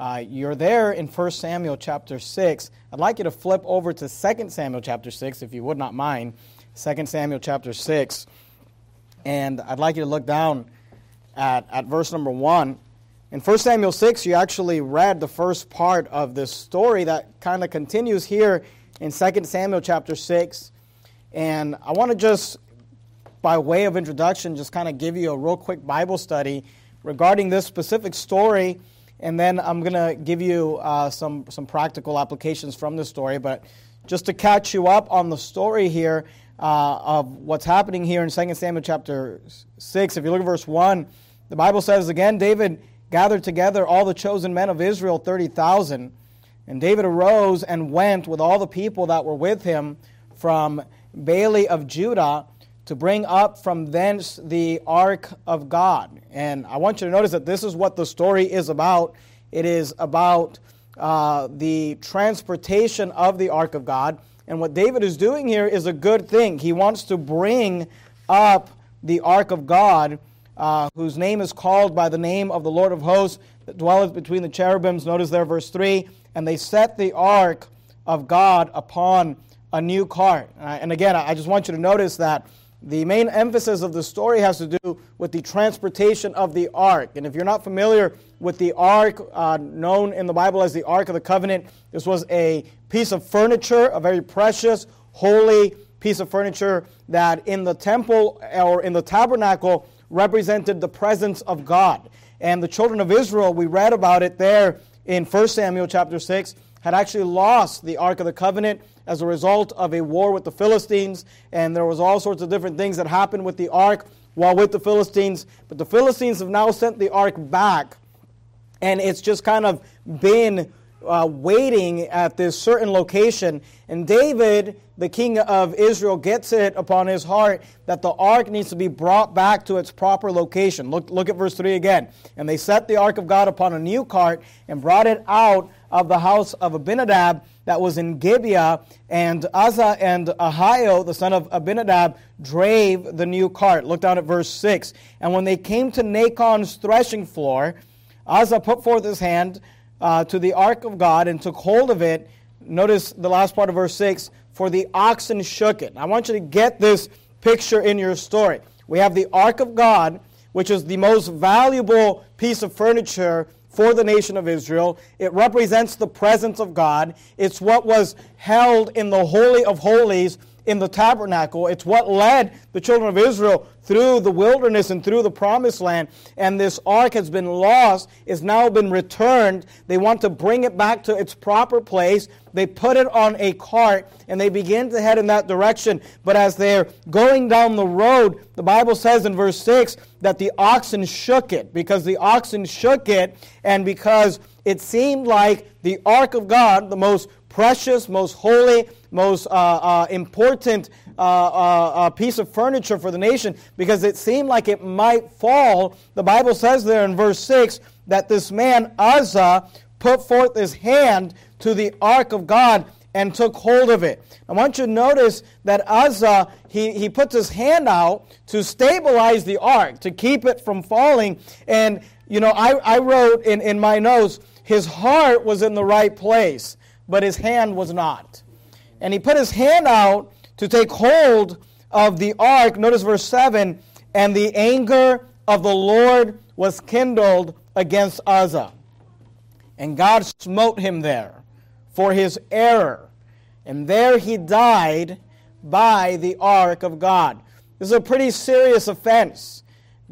uh, you're there in 1 Samuel chapter 6. I'd like you to flip over to 2 Samuel chapter 6, if you would not mind. 2 Samuel chapter 6. And I'd like you to look down at, at verse number 1. In 1 Samuel 6, you actually read the first part of this story that kind of continues here in 2 Samuel chapter 6. And I want to just, by way of introduction, just kind of give you a real quick Bible study regarding this specific story and then I'm going to give you uh, some, some practical applications from the story. But just to catch you up on the story here uh, of what's happening here in 2 Samuel chapter 6, if you look at verse 1, the Bible says again, David gathered together all the chosen men of Israel, 30,000. And David arose and went with all the people that were with him from Baale of Judah to bring up from thence the ark of God. And I want you to notice that this is what the story is about. It is about uh, the transportation of the ark of God. And what David is doing here is a good thing. He wants to bring up the ark of God, uh, whose name is called by the name of the Lord of hosts that dwelleth between the cherubims. Notice there, verse 3 and they set the ark of God upon a new cart. Uh, and again, I just want you to notice that the main emphasis of the story has to do with the transportation of the ark. And if you're not familiar with the ark, uh, known in the Bible as the Ark of the Covenant, this was a piece of furniture, a very precious, holy piece of furniture that in the temple or in the tabernacle represented the presence of God. And the children of Israel, we read about it there in 1 Samuel chapter 6, had actually lost the Ark of the Covenant as a result of a war with the Philistines, and there was all sorts of different things that happened with the ark while with the Philistines. But the Philistines have now sent the ark back, and it's just kind of been uh, waiting at this certain location. And David, the king of Israel, gets it upon his heart that the ark needs to be brought back to its proper location. Look, look at verse 3 again. And they set the ark of God upon a new cart and brought it out of the house of Abinadab that was in Gibeah, and Uzzah and Ahio, the son of Abinadab, drave the new cart. Look down at verse 6. And when they came to Nachon's threshing floor, Uzzah put forth his hand uh, to the ark of God and took hold of it. Notice the last part of verse 6 for the oxen shook it. I want you to get this picture in your story. We have the ark of God, which is the most valuable piece of furniture for the nation of Israel. It represents the presence of God. It's what was held in the Holy of Holies in the tabernacle. It's what led the children of Israel through the wilderness and through the promised land. And this ark has been lost, it's now been returned. They want to bring it back to its proper place. They put it on a cart and they begin to head in that direction. But as they're going down the road, the Bible says in verse 6 that the oxen shook it because the oxen shook it and because it seemed like the ark of God, the most precious, most holy, most uh, uh, important uh, uh, uh, piece of furniture for the nation because it seemed like it might fall. The Bible says there in verse 6 that this man, Uzzah, put forth his hand to the ark of God and took hold of it. I want you to notice that Uzzah, he, he puts his hand out to stabilize the ark, to keep it from falling. And, you know, I, I wrote in, in my notes, his heart was in the right place but his hand was not. And he put his hand out to take hold of the ark. Notice verse 7 and the anger of the Lord was kindled against Uzzah. And God smote him there for his error. And there he died by the ark of God. This is a pretty serious offense.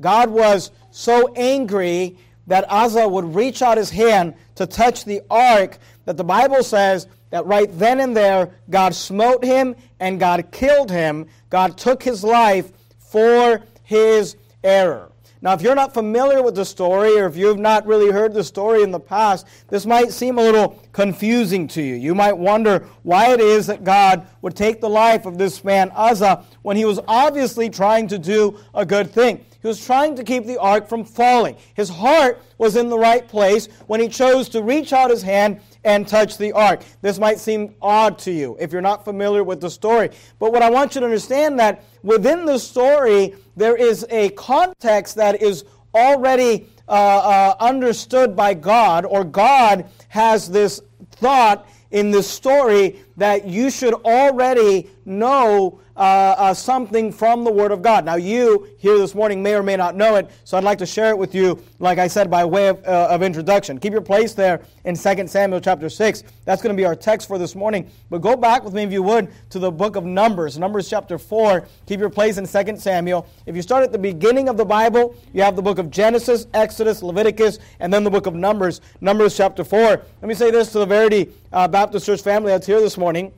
God was so angry that Uzzah would reach out his hand to touch the ark that the Bible says that right then and there, God smote him and God killed him. God took his life for his error. Now, if you're not familiar with the story, or if you've not really heard the story in the past, this might seem a little confusing to you. You might wonder why it is that God would take the life of this man, Uzzah, when he was obviously trying to do a good thing. He was trying to keep the ark from falling. His heart was in the right place when he chose to reach out his hand and touch the ark. This might seem odd to you if you're not familiar with the story. But what I want you to understand that within the story there is a context that is already uh, uh, understood by God, or God has this thought in this story that you should already know uh, uh, something from the Word of God. Now, you here this morning may or may not know it, so I'd like to share it with you, like I said, by way of, uh, of introduction. Keep your place there in 2 Samuel chapter 6. That's going to be our text for this morning. But go back with me, if you would, to the book of Numbers, Numbers chapter 4. Keep your place in 2 Samuel. If you start at the beginning of the Bible, you have the book of Genesis, Exodus, Leviticus, and then the book of Numbers, Numbers chapter 4. Let me say this to the Verity uh, Baptist Church family that's here this morning.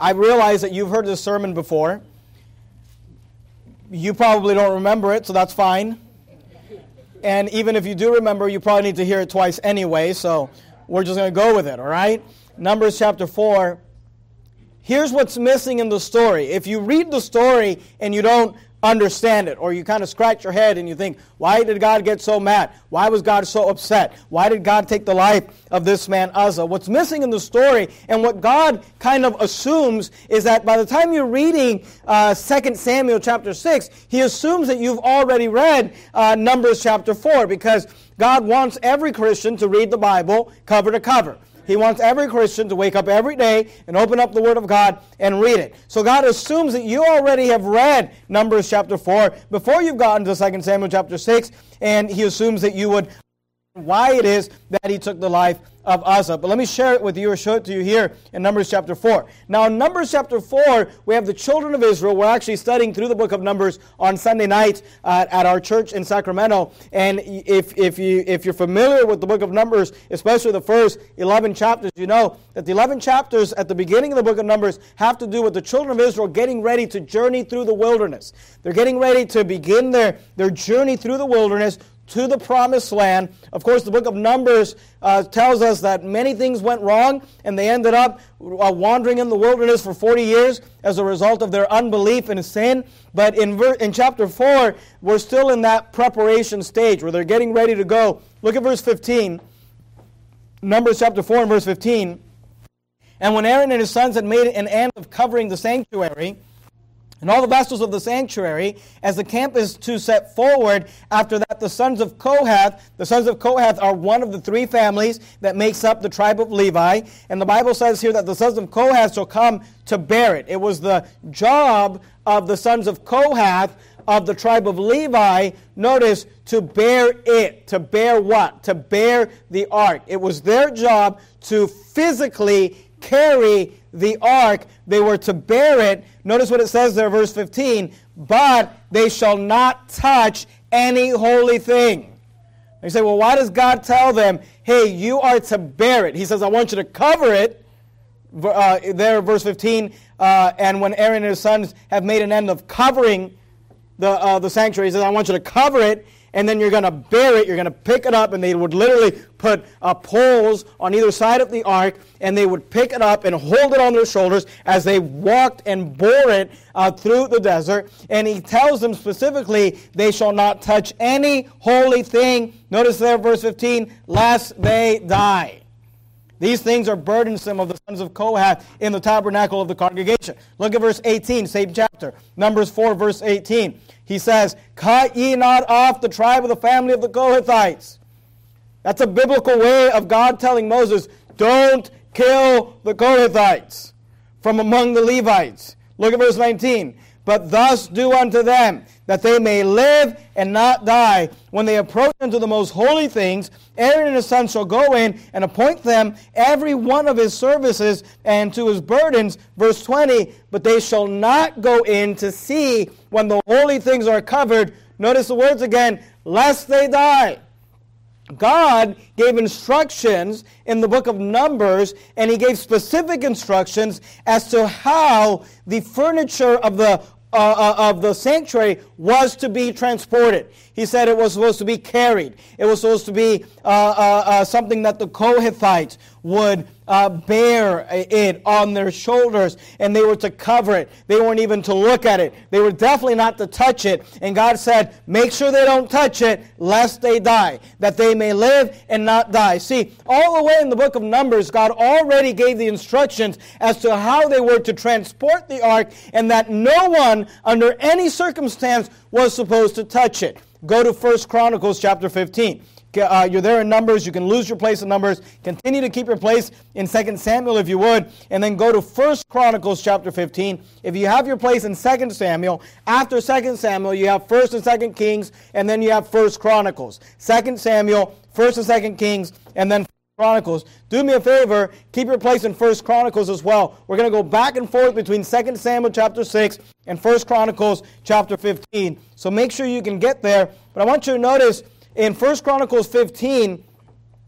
I realize that you've heard this sermon before. You probably don't remember it, so that's fine. And even if you do remember, you probably need to hear it twice anyway, so we're just going to go with it, all right? Numbers chapter 4. Here's what's missing in the story. If you read the story and you don't understand it. Or you kind of scratch your head and you think, why did God get so mad? Why was God so upset? Why did God take the life of this man Uzzah? What's missing in the story and what God kind of assumes is that by the time you're reading uh, 2 Samuel chapter 6, he assumes that you've already read uh, Numbers chapter 4 because God wants every Christian to read the Bible cover to cover. He wants every Christian to wake up every day and open up the Word of God and read it. So God assumes that you already have read Numbers chapter 4 before you've gotten to 2 Samuel chapter 6, and He assumes that you would why it is that he took the life of Uzzah. But let me share it with you or show it to you here in Numbers chapter 4. Now, in Numbers chapter 4, we have the children of Israel. We're actually studying through the book of Numbers on Sunday night uh, at our church in Sacramento. And if, if, you, if you're familiar with the book of Numbers, especially the first 11 chapters, you know that the 11 chapters at the beginning of the book of Numbers have to do with the children of Israel getting ready to journey through the wilderness. They're getting ready to begin their, their journey through the wilderness to the promised land. Of course, the book of Numbers uh, tells us that many things went wrong and they ended up uh, wandering in the wilderness for 40 years as a result of their unbelief and sin. But in, ver- in chapter 4, we're still in that preparation stage where they're getting ready to go. Look at verse 15. Numbers chapter 4 and verse 15. And when Aaron and his sons had made an end of covering the sanctuary, and all the vessels of the sanctuary, as the camp is to set forward. After that, the sons of Kohath, the sons of Kohath are one of the three families that makes up the tribe of Levi. And the Bible says here that the sons of Kohath shall come to bear it. It was the job of the sons of Kohath of the tribe of Levi, notice, to bear it. To bear what? To bear the ark. It was their job to physically carry the ark. They were to bear it. Notice what it says there, verse 15. But they shall not touch any holy thing. you say, well, why does God tell them, hey, you are to bear it? He says, I want you to cover it. Uh, there, verse 15. Uh, and when Aaron and his sons have made an end of covering the, uh, the sanctuary, he says, I want you to cover it and then you're going to bear it, you're going to pick it up, and they would literally put uh, poles on either side of the ark, and they would pick it up and hold it on their shoulders as they walked and bore it uh, through the desert. And he tells them specifically, they shall not touch any holy thing. Notice there, verse 15, lest they die. These things are burdensome of the sons of Kohath in the tabernacle of the congregation. Look at verse 18, same chapter. Numbers 4, verse 18 he says, Cut ye not off the tribe of the family of the Kohathites. That's a biblical way of God telling Moses, Don't kill the Kohathites from among the Levites. Look at verse 19. But thus do unto them, that they may live and not die. When they approach unto the most holy things, Aaron and his sons shall go in and appoint them every one of his services and to his burdens. Verse 20, but they shall not go in to see when the holy things are covered. Notice the words again, lest they die. God gave instructions in the book of Numbers, and He gave specific instructions as to how the furniture of the uh, uh, of the sanctuary was to be transported. He said it was supposed to be carried. It was supposed to be uh, uh, uh something that the Kohathites would uh, bear it on their shoulders and they were to cover it. They weren't even to look at it. They were definitely not to touch it. And God said, make sure they don't touch it lest they die, that they may live and not die. See, all the way in the book of Numbers, God already gave the instructions as to how they were to transport the ark and that no one under any circumstance was supposed to touch it. Go to 1 Chronicles chapter 15. Uh, you're there in Numbers. You can lose your place in Numbers. Continue to keep your place in 2 Samuel if you would. And then go to 1 Chronicles chapter 15. If you have your place in 2 Samuel, after 2 Samuel, you have 1 and 2 Kings, and then you have 1 Chronicles. 2 Samuel, 1 and 2 Kings, and then Chronicles. Do me a favor, keep your place in 1 Chronicles as well. We're going to go back and forth between 2 Samuel chapter 6 and 1 Chronicles chapter 15. So make sure you can get there. But I want you to notice in 1 Chronicles 15,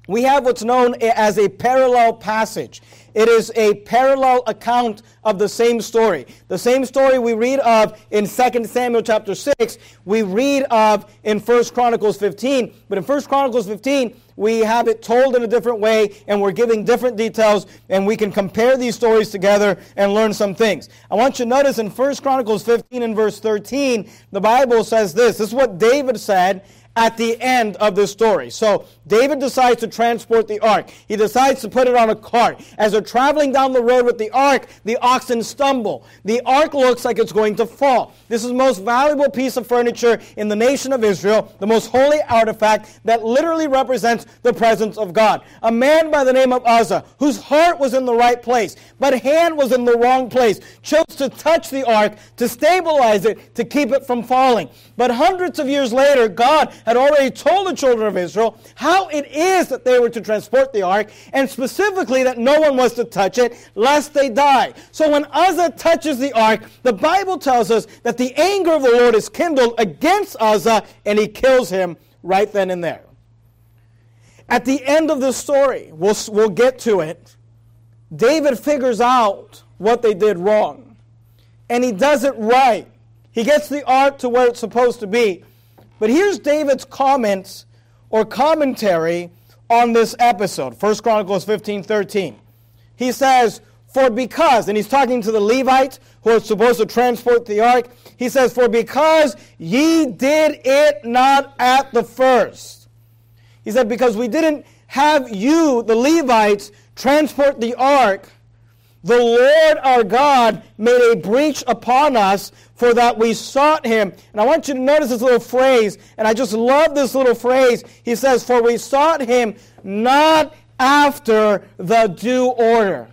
we have what's known as a parallel passage. It is a parallel account of the same story. The same story we read of in 2 Samuel chapter 6, we read of in 1 Chronicles 15. But in 1 Chronicles 15, we have it told in a different way, and we're giving different details, and we can compare these stories together and learn some things. I want you to notice in 1 Chronicles 15 and verse 13, the Bible says this. This is what David said at the end of the story. So David decides to transport the ark. He decides to put it on a cart. As they're traveling down the road with the ark, the oxen stumble. The ark looks like it's going to fall. This is the most valuable piece of furniture in the nation of Israel, the most holy artifact that literally represents the presence of God. A man by the name of Uzzah, whose heart was in the right place, but hand was in the wrong place, chose to touch the ark, to stabilize it, to keep it from falling. But hundreds of years later, God had already told the children of Israel how it is that they were to transport the ark, and specifically that no one was to touch it, lest they die. So when Uzzah touches the ark, the Bible tells us that the anger of the Lord is kindled against Uzzah, and he kills him right then and there. At the end of the story, we'll, we'll get to it, David figures out what they did wrong, and he does it right. He gets the ark to where it's supposed to be. But here's David's comments or commentary on this episode. 1 Chronicles 15 13. He says, For because, and he's talking to the Levites who are supposed to transport the ark, he says, For because ye did it not at the first. He said, Because we didn't have you, the Levites, transport the ark the Lord our God made a breach upon us for that we sought him. And I want you to notice this little phrase, and I just love this little phrase. He says, For we sought him not after the due order.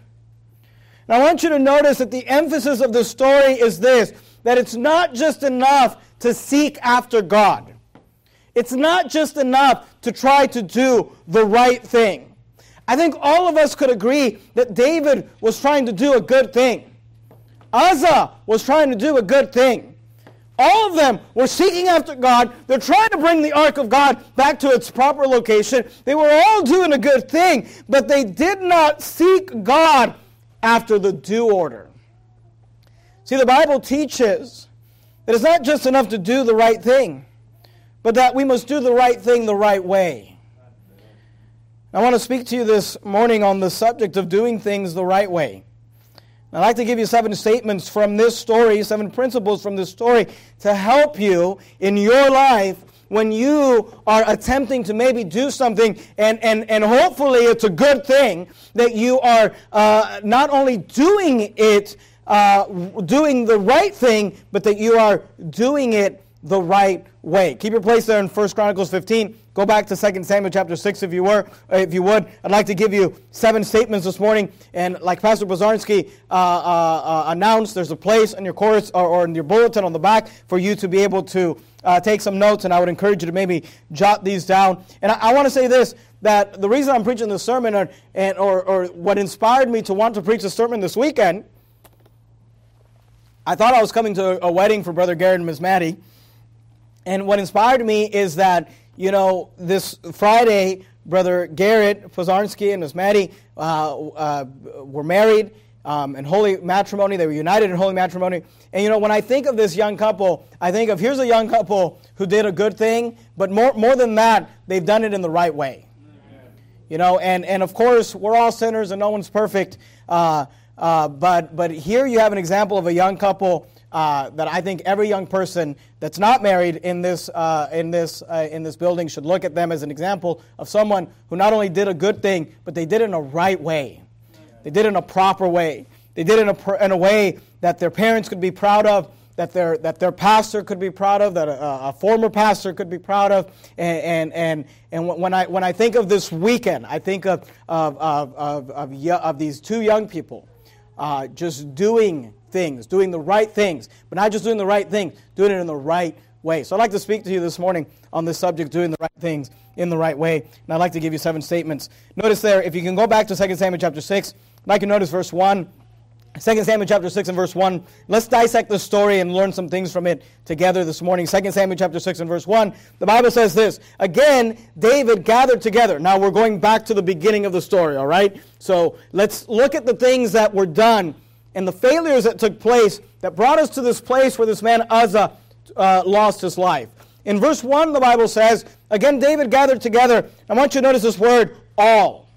And I want you to notice that the emphasis of the story is this that it's not just enough to seek after God, it's not just enough to try to do the right thing. I think all of us could agree that David was trying to do a good thing. Uzzah was trying to do a good thing. All of them were seeking after God. They're trying to bring the ark of God back to its proper location. They were all doing a good thing, but they did not seek God after the due order. See, the Bible teaches that it's not just enough to do the right thing, but that we must do the right thing the right way. I want to speak to you this morning on the subject of doing things the right way. I'd like to give you seven statements from this story, seven principles from this story to help you in your life when you are attempting to maybe do something and, and, and hopefully it's a good thing that you are uh, not only doing it, uh, doing the right thing, but that you are doing it the right way. Keep your place there in 1 Chronicles 15. Go back to 2 Samuel chapter 6 if you were, if you would. I'd like to give you seven statements this morning. And like Pastor Bazarnsky uh, uh, uh, announced, there's a place in your course or, or, in your bulletin on the back for you to be able to uh, take some notes. And I would encourage you to maybe jot these down. And I, I want to say this that the reason I'm preaching this sermon or, and, or, or what inspired me to want to preach a sermon this weekend, I thought I was coming to a wedding for Brother Garrett and Miss Maddie. And what inspired me is that, you know, this Friday, Brother Garrett Pozarnsky and Miss Maddie uh, uh, were married um, in holy matrimony. They were united in holy matrimony. And, you know, when I think of this young couple, I think of here's a young couple who did a good thing, but more, more than that, they've done it in the right way. You know, and, and of course, we're all sinners and no one's perfect. Uh, uh, but, but here you have an example of a young couple uh, that I think every young person that's not married in this, uh, in, this, uh, in this building should look at them as an example of someone who not only did a good thing, but they did it in a right way. They did it in a proper way. They did it in a, in a way that their parents could be proud of, that their, that their pastor could be proud of, that a, a former pastor could be proud of. And, and, and, and when, I, when I think of this weekend, I think of, of, of, of, of, of these two young people uh, just doing things, doing the right things, but not just doing the right thing, doing it in the right way. So I'd like to speak to you this morning on this subject, doing the right things in the right way. And I'd like to give you seven statements. Notice there, if you can go back to 2 Samuel chapter 6, I'd like you notice verse 1. 2 Samuel chapter 6 and verse 1. Let's dissect the story and learn some things from it together this morning. 2 Samuel chapter 6 and verse 1. The Bible says this Again, David gathered together. Now we're going back to the beginning of the story, all right? So let's look at the things that were done and the failures that took place that brought us to this place where this man Uzzah uh, lost his life. In verse 1, the Bible says, Again, David gathered together. I want you to notice this word, all.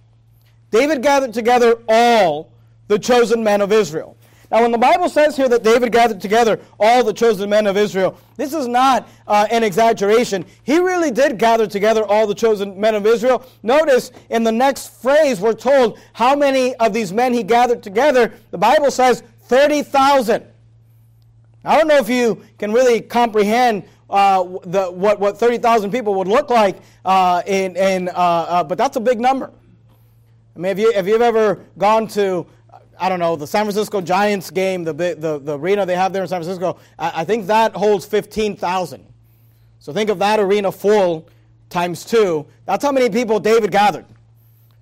David gathered together all the chosen men of Israel. Now, when the Bible says here that David gathered together all the chosen men of Israel, this is not uh, an exaggeration. He really did gather together all the chosen men of Israel. Notice in the next phrase, we're told how many of these men he gathered together. The Bible says 30,000. I don't know if you can really comprehend uh, the, what, what 30,000 people would look like, uh, in, in, uh, uh, but that's a big number. I mean, have you, have you ever gone to I don't know, the San Francisco Giants game, the, the, the arena they have there in San Francisco, I, I think that holds 15,000. So think of that arena full times two. That's how many people David gathered.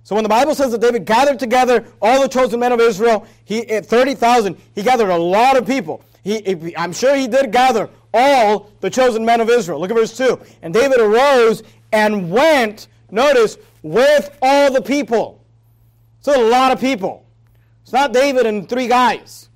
So when the Bible says that David gathered together all the chosen men of Israel, he at 30,000, he gathered a lot of people. He, I'm sure he did gather all the chosen men of Israel. Look at verse 2. And David arose and went, notice, with all the people. So a lot of people. It's not David and three guys.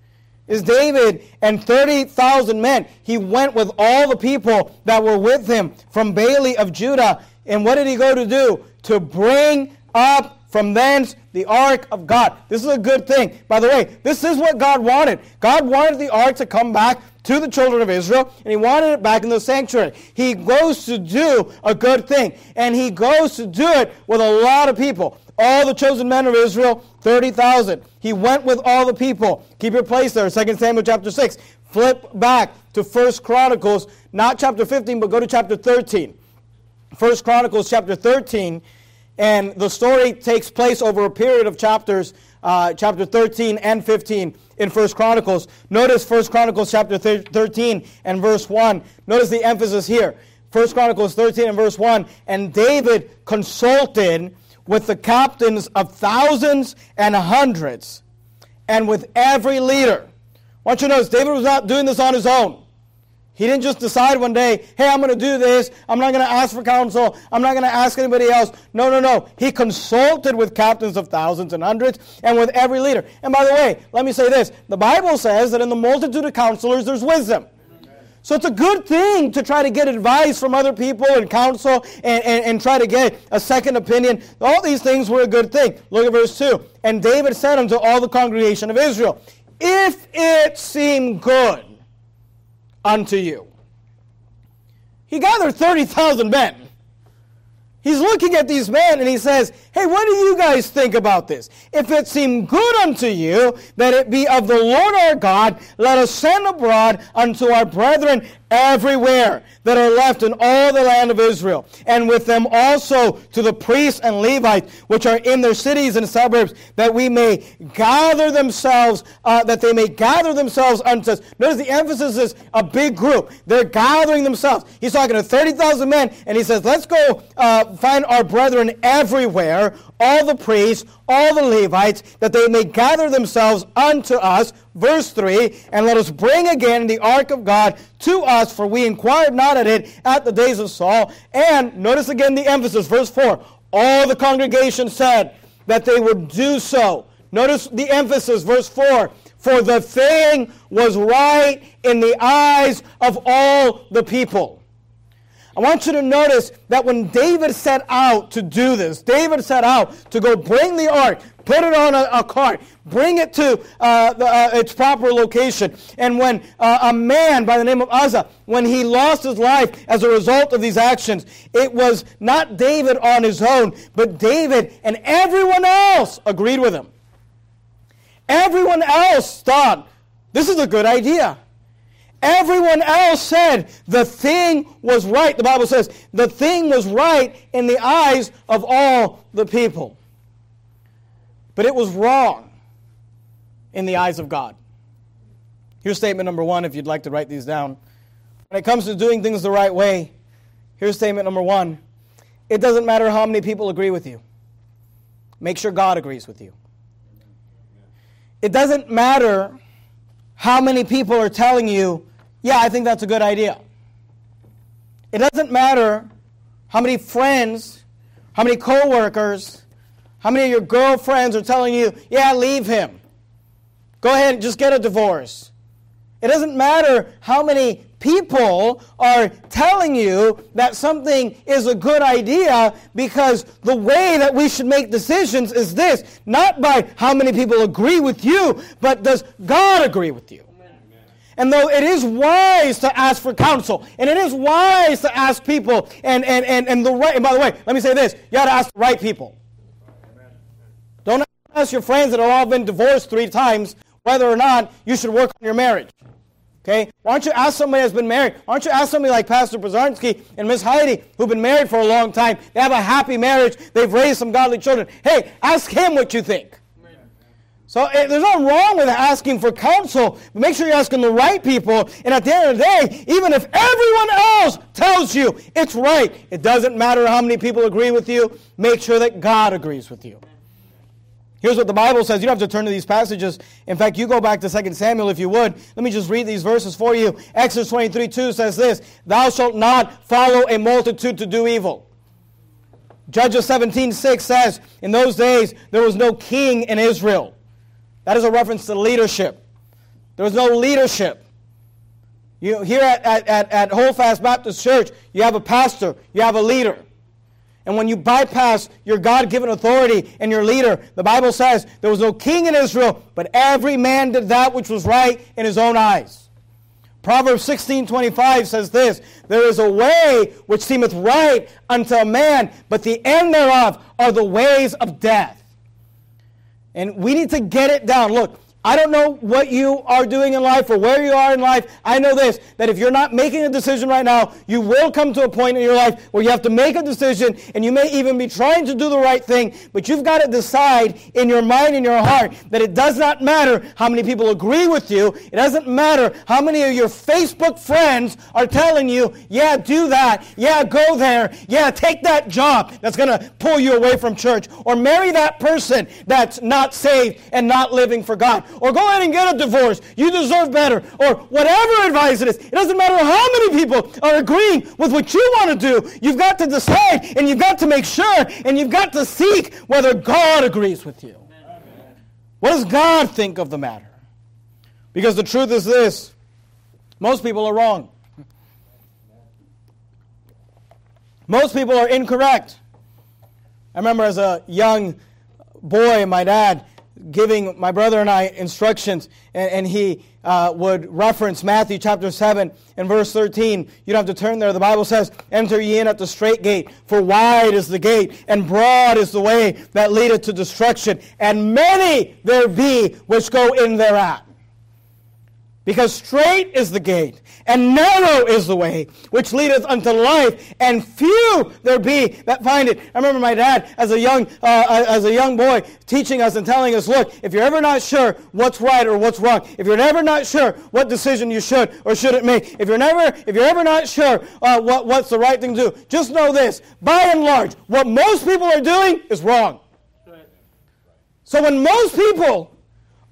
It's David and 30,000 men. He went with all the people that were with him from Baale of Judah. And what did he go to do? To bring up from thence the ark of God. This is a good thing. By the way, this is what God wanted. God wanted the ark to come back to the children of Israel, and he wanted it back in the sanctuary. He goes to do a good thing, and he goes to do it with a lot of people all the chosen men of Israel, 30,000. He went with all the people. Keep your place there, 2 Samuel chapter 6. Flip back to 1 Chronicles, not chapter 15, but go to chapter 13. 1 Chronicles chapter 13, and the story takes place over a period of chapters, uh, chapter 13 and 15 in 1 Chronicles. Notice 1 Chronicles chapter 13 and verse 1. Notice the emphasis here. 1 Chronicles 13 and verse 1. And David consulted with the captains of thousands and hundreds, and with every leader. I want you to notice David was not doing this on his own. He didn't just decide one day, hey, I'm going to do this. I'm not going to ask for counsel. I'm not going to ask anybody else. No, no, no. He consulted with captains of thousands and hundreds and with every leader. And by the way, let me say this the Bible says that in the multitude of counselors, there's wisdom. So it's a good thing to try to get advice from other people and counsel and, and, and, try to get a second opinion. All these things were a good thing. Look at verse 2. And David said unto all the congregation of Israel, If it seem good unto you. He gathered 30,000 men. He's looking at these men and he says, Hey, what do you guys think about this? If it seem good unto you that it be of the Lord our God, let us send abroad unto our brethren everywhere that are left in all the land of Israel, and with them also to the priests and Levites which are in their cities and suburbs, that we may gather themselves, uh, that they may gather themselves unto us. Notice the emphasis is a big group. They're gathering themselves. He's talking to 30,000 men, and he says, Let's go uh, find our brethren everywhere, all the priests, all the Levites, that they may gather themselves unto us verse 3 and let us bring again the ark of God to us, for we inquired not at it at the days of Saul. And notice again the emphasis, verse 4 all the congregation said that they would do so. Notice the emphasis, verse 4 for the thing was right in the eyes of all the people. I want you to notice that when David set out to do this, David set out to go bring the ark, put it on a, a cart, bring it to uh, the, uh, its proper location. And when uh, a man by the name of Uzzah, when he lost his life as a result of these actions, it was not David on his own, but David and everyone else agreed with him. Everyone else thought, this is a good idea. Everyone else said the thing was right. The Bible says the thing was right in the eyes of all the people. But it was wrong in the eyes of God. Here's statement number one, if you'd like to write these down. When it comes to doing things the right way, here's statement number one it doesn't matter how many people agree with you, make sure God agrees with you. It doesn't matter how many people are telling you yeah, I think that's a good idea. It doesn't matter how many friends, how many coworkers, how many of your girlfriends are telling you, yeah, leave him. Go ahead and just get a divorce. It doesn't matter how many people are telling you that something is a good idea because the way that we should make decisions is this not by how many people agree with you, but does God agree with you? And though it is wise to ask for counsel, and it is wise to ask people, and, and, and, and the right, and by the way, let me say this, you got to ask the right people. Ask your friends that have all been divorced three times whether or not you should work on your marriage. Okay? Why don't you ask somebody that's been married? Why don't you ask somebody like Pastor Brzarski and Miss Heidi, who've been married for a long time? They have a happy marriage. They've raised some godly children. Hey, ask him what you think. So eh, there's nothing wrong with asking for counsel, but make sure you're asking the right people. And at the end of the day, even if everyone else tells you it's right, it doesn't matter how many people agree with you. Make sure that God agrees with you. Here's what the Bible says. You don't have to turn to these passages. In fact, you go back to 2 Samuel if you would. Let me just read these verses for you. Exodus 23 2 says this Thou shalt not follow a multitude to do evil. Judges 17 6 says, In those days there was no king in Israel. That is a reference to leadership. There was no leadership. You, here at, at, at, Hold Fast Baptist Church, you have a pastor, you have a leader. And when you bypass your God given authority and your leader, the Bible says there was no king in Israel, but every man did that which was right in his own eyes. Proverbs 16:25 says this, there is a way which seemeth right unto a man, but the end thereof are the ways of death. And we need to get it down. Look, I don't know what you are doing in life or where you are in life. I know this that if you're not making a decision right now, you will come to a point in your life where you have to make a decision and you may even be trying to do the right thing, but you've got to decide in your mind and your heart that it does not matter how many people agree with you. It doesn't matter how many of your Facebook friends are telling you, yeah, do that. Yeah, go there. Yeah, take that job that's going to pull you away from church. Or marry that person that's not saved and not living for God or go ahead and get a divorce. You deserve better, or whatever advice it is. It doesn't matter how many people are agreeing with what you want to do. You've got to decide, and you've got to make sure, and you've got to seek whether God agrees with you. What does God think of the matter? Because the truth is this most people are wrong. Most people are incorrect. I remember as a young boy, my dad, giving my brother and I instructions, and, and he uh, would reference Matthew chapter 7 and verse 13. You don't have to turn there. The Bible says, Enter ye in at the straight gate, for wide is the gate, and broad is the way that leadeth to destruction, and many there be which go in thereat. Because straight is the gate, and narrow is the way, which leadeth unto life, and few there be that find it. I remember my dad, as a young, uh, as a young boy, teaching us and telling us, look, if you're ever not sure what's right or what's wrong, if you're never not sure what decision you should or shouldn't make, if you're never, if you're ever not sure uh, what, what's the right thing to do, just know this: by and large, what most people are doing is wrong. So when most people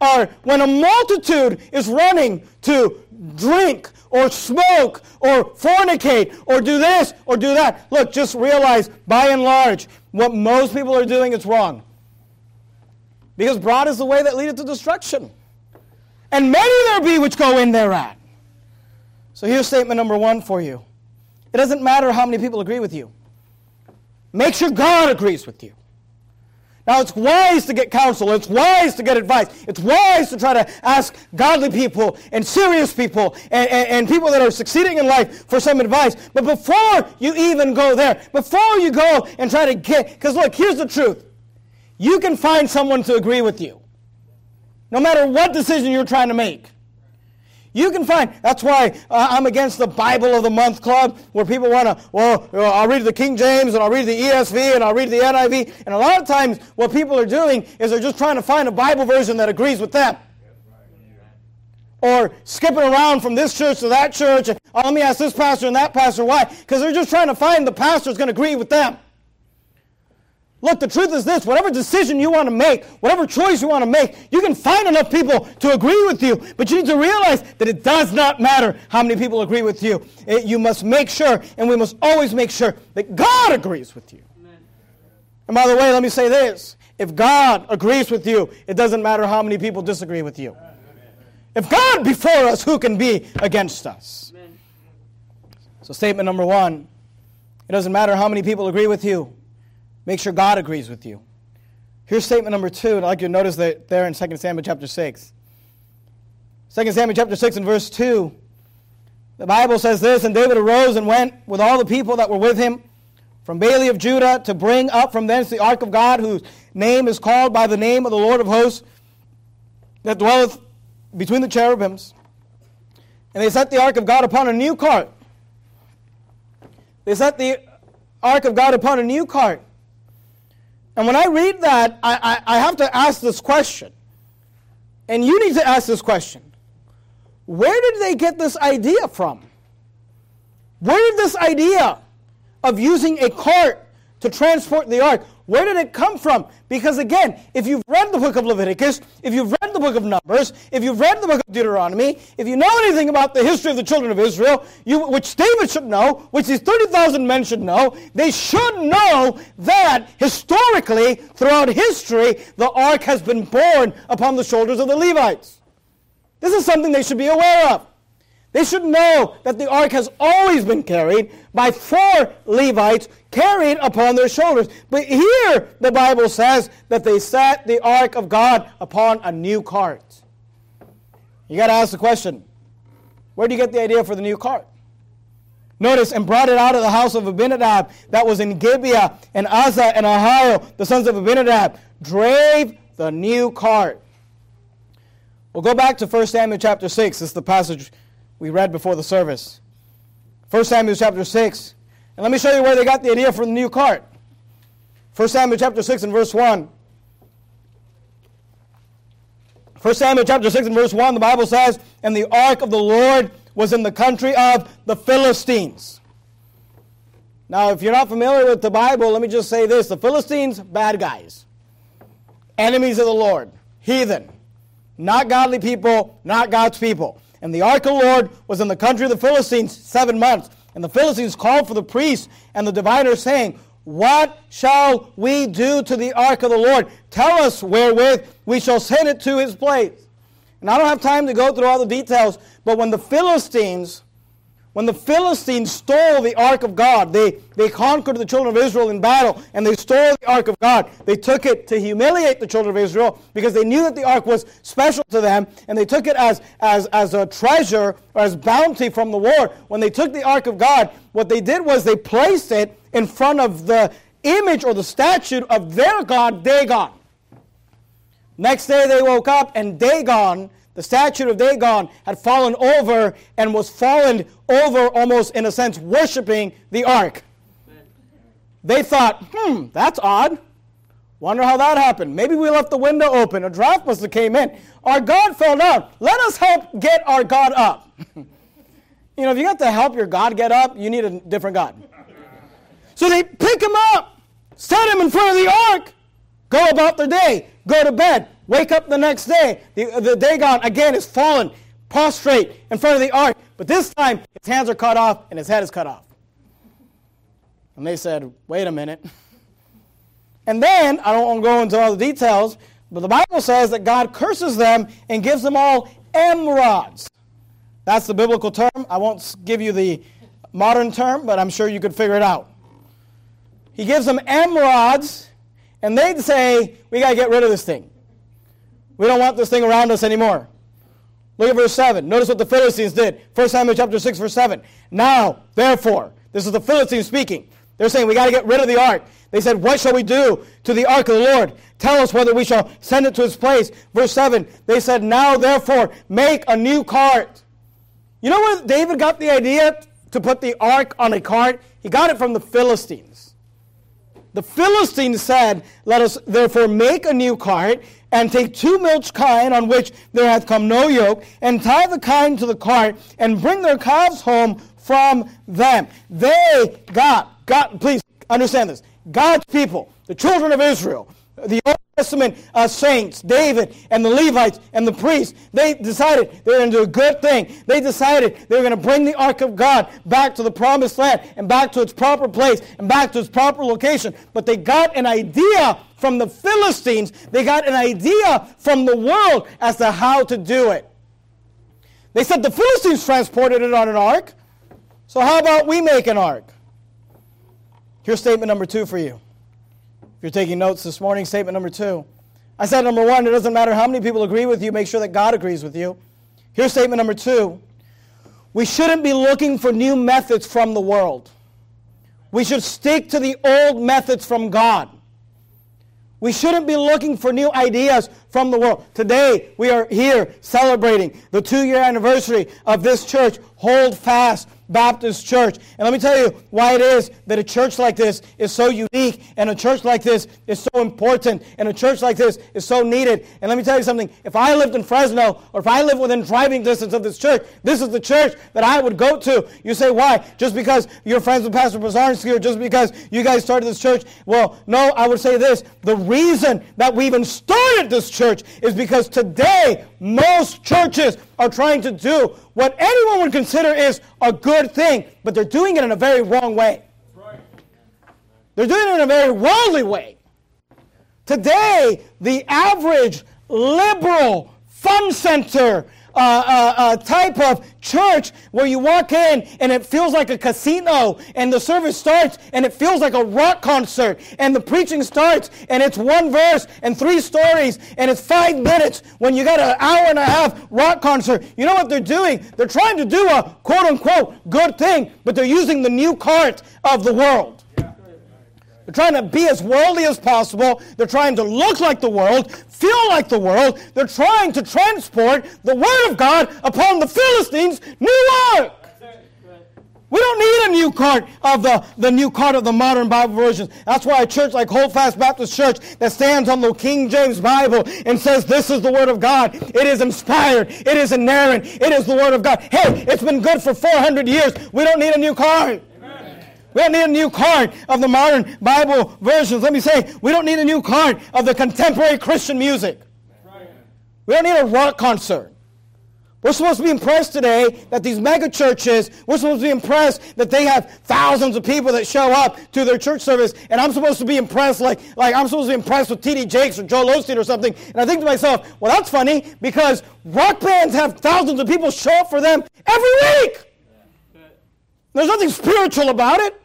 are when a multitude is running to drink or smoke or fornicate or do this or do that. Look, just realize by and large, what most people are doing is wrong. Because broad is the way that leadeth to destruction. And many there be which go in thereat. So here's statement number one for you. It doesn't matter how many people agree with you. Make sure God agrees with you. Now, it's wise to get counsel. It's wise to get advice. It's wise to try to ask godly people and serious people and, and, and, people that are succeeding in life for some advice. But before you even go there, before you go and try to get, because look, here's the truth. You can find someone to agree with you, no matter what decision you're trying to make. You can find, that's why uh, I'm against the Bible of the Month Club, where people want to, well, I'll read the King James, and I'll read the ESV, and I'll read the NIV. And a lot of times, what people are doing is they're just trying to find a Bible version that agrees with them. Or skipping around from this church to that church. And, oh, let me ask this pastor and that pastor why. Because they're just trying to find the pastor that's going to agree with them. Look, the truth is this whatever decision you want to make, whatever choice you want to make, you can find enough people to agree with you. But you need to realize that it does not matter how many people agree with you. It, you must make sure, and we must always make sure, that God agrees with you. Amen. And by the way, let me say this if God agrees with you, it doesn't matter how many people disagree with you. If God before us, who can be against us? Amen. So, statement number one it doesn't matter how many people agree with you. Make sure God agrees with you. Here's statement number two, and I'd like you to notice that there in 2 Samuel chapter 6. 2 Samuel chapter 6 and verse 2. The Bible says this And David arose and went with all the people that were with him from Baale of Judah to bring up from thence the ark of God, whose name is called by the name of the Lord of hosts, that dwelleth between the cherubims. And they set the ark of God upon a new cart. They set the ark of God upon a new cart. And when I read that, I, I, I have to ask this question. And you need to ask this question Where did they get this idea from? Where did this idea of using a cart to transport the ark, where did it come from? Because again, if you've read the book of Leviticus, if you've read the book of Numbers, if you've read the book of Deuteronomy, if you know anything about the history of the children of Israel, you, which David should know, which these 30,000 men should know, they should know that historically, throughout history, the ark has been borne upon the shoulders of the Levites. This is something they should be aware of. They should know that the ark has always been carried by four Levites carried upon their shoulders. But here the Bible says that they set the ark of God upon a new cart. You got to ask the question where do you get the idea for the new cart? Notice, and brought it out of the house of Abinadab that was in Gibeah, and Uzzah and Ahio, the sons of Abinadab, drave the new cart. We'll go back to 1 Samuel chapter 6. This is the passage we read before the service. 1 Samuel chapter 6. And let me show you where they got the idea for the new cart. 1 Samuel chapter 6 and verse 1. 1 Samuel chapter 6 and verse 1, the Bible says, And the ark of the Lord was in the country of the Philistines. Now, if you're not familiar with the Bible, let me just say this the Philistines, bad guys, enemies of the Lord, heathen, not godly people, not God's people. And the ark of the Lord was in the country of the Philistines seven months. And the Philistines called for the priests and the diviners, saying, What shall we do to the ark of the Lord? Tell us wherewith we shall send it to his place. And I don't have time to go through all the details, but when the Philistines when the Philistines stole the ark of God, they, they conquered the children of Israel in battle, and they stole the ark of God. They took it to humiliate the children of Israel because they knew that the ark was special to them, and they took it as, as, as a treasure or as bounty from the war. When they took the ark of God, what they did was they placed it in front of the image or the statue of their god, Dagon. Next day they woke up, and Dagon the statue of Dagon had fallen over and was fallen over almost in a sense worshiping the ark. They thought, hmm, that's odd. Wonder how that happened. Maybe we left the window open. A draft must have came in. Our God fell down. Let us help get our God up. you know, if you got to help your God get up, you need a different God. So they pick him up, set him in front of the ark, go about their day, go to bed. Wake up the next day. The, the Dagon again is fallen, prostrate in front of the ark. But this time, his hands are cut off and his head is cut off. And they said, wait a minute. And then, I don't want to go into all the details, but the Bible says that God curses them and gives them all emerods. That's the biblical term. I won't give you the modern term, but I'm sure you could figure it out. He gives them emerods, and they'd say, We got to get rid of this thing. We don't want this thing around us anymore. Look at verse 7. Notice what the Philistines did. 1 Samuel chapter 6, verse 7. Now, therefore, this is the Philistines speaking. They're saying, We got to get rid of the ark. They said, What shall we do to the ark of the Lord? Tell us whether we shall send it to its place. Verse 7. They said, Now, therefore, make a new cart. You know where David got the idea to put the ark on a cart? He got it from the Philistines. The Philistines said, Let us therefore make a new cart and take two milch kine on which there hath come no yoke, and tie the kine to the cart, and bring their calves home from them. They got, God, please understand this. God's people, the children of Israel, the Old Testament uh, saints, David and the Levites and the priests, they decided they were going to do a good thing. They decided they were going to bring the ark of God back to the promised land and back to its proper place and back to its proper location. But they got an idea from the Philistines, they got an idea from the world as to how to do it. They said the Philistines transported it on an ark. So how about we make an ark? Here's statement number two for you. You're taking notes this morning, statement number two. I said number one, it doesn't matter how many people agree with you, make sure that God agrees with you. Here's statement number two. We shouldn't be looking for new methods from the world. We should stick to the old methods from God. We shouldn't be looking for new ideas from the world. Today, we are here celebrating the two year anniversary of this church, Hold Fast Baptist Church. And let me tell you why it is that a church like this is so unique and a church like this is so important and a church like this is so needed. And let me tell you something. If I lived in Fresno or if I lived within driving distance of this church, this is the church that I would go to. You say, why? Just because you're friends with Pastor Bazarski or just because you guys started this church? Well, no, I would say this. The reason that we even started this church is because today most churches are trying to do what anyone would consider is a good thing, but they're doing it in a very wrong way. They're doing it in a very worldly way. Today, the average liberal fun center uh, uh, a type of church where you walk in and it feels like a casino and the service starts and it feels like a rock concert and the preaching starts and it's one verse and three stories and it's five minutes when you got an hour and a half rock concert. You know what they're doing? They're trying to do a quote unquote good thing, but they're using the new cart of the world. They're trying to be as worldly as possible. They're trying to look like the world, feel like the world. They're trying to transport the Word of God upon the Philistines' new ark. We don't need a new cart of the, the new cart of the modern Bible versions. That's why a church like Hold Fast Baptist Church that stands on the King James Bible and says this is the Word of God. It is inspired. It is inerrant. It is the Word of God. Hey, it's been good for 400 years. We don't need a new cart. We don't need a new card of the modern Bible versions. Let me say, we don't need a new card of the contemporary Christian music. We don't need a rock concert. We're supposed to be impressed today that these mega churches, we're supposed to be impressed that they have thousands of people that show up to their church service, and I'm supposed to be impressed like, like I'm supposed to be impressed with T.D. Jakes or Joel Osteen or something. And I think to myself, well, that's funny because rock bands have thousands of people show up for them every week. There's nothing spiritual about it.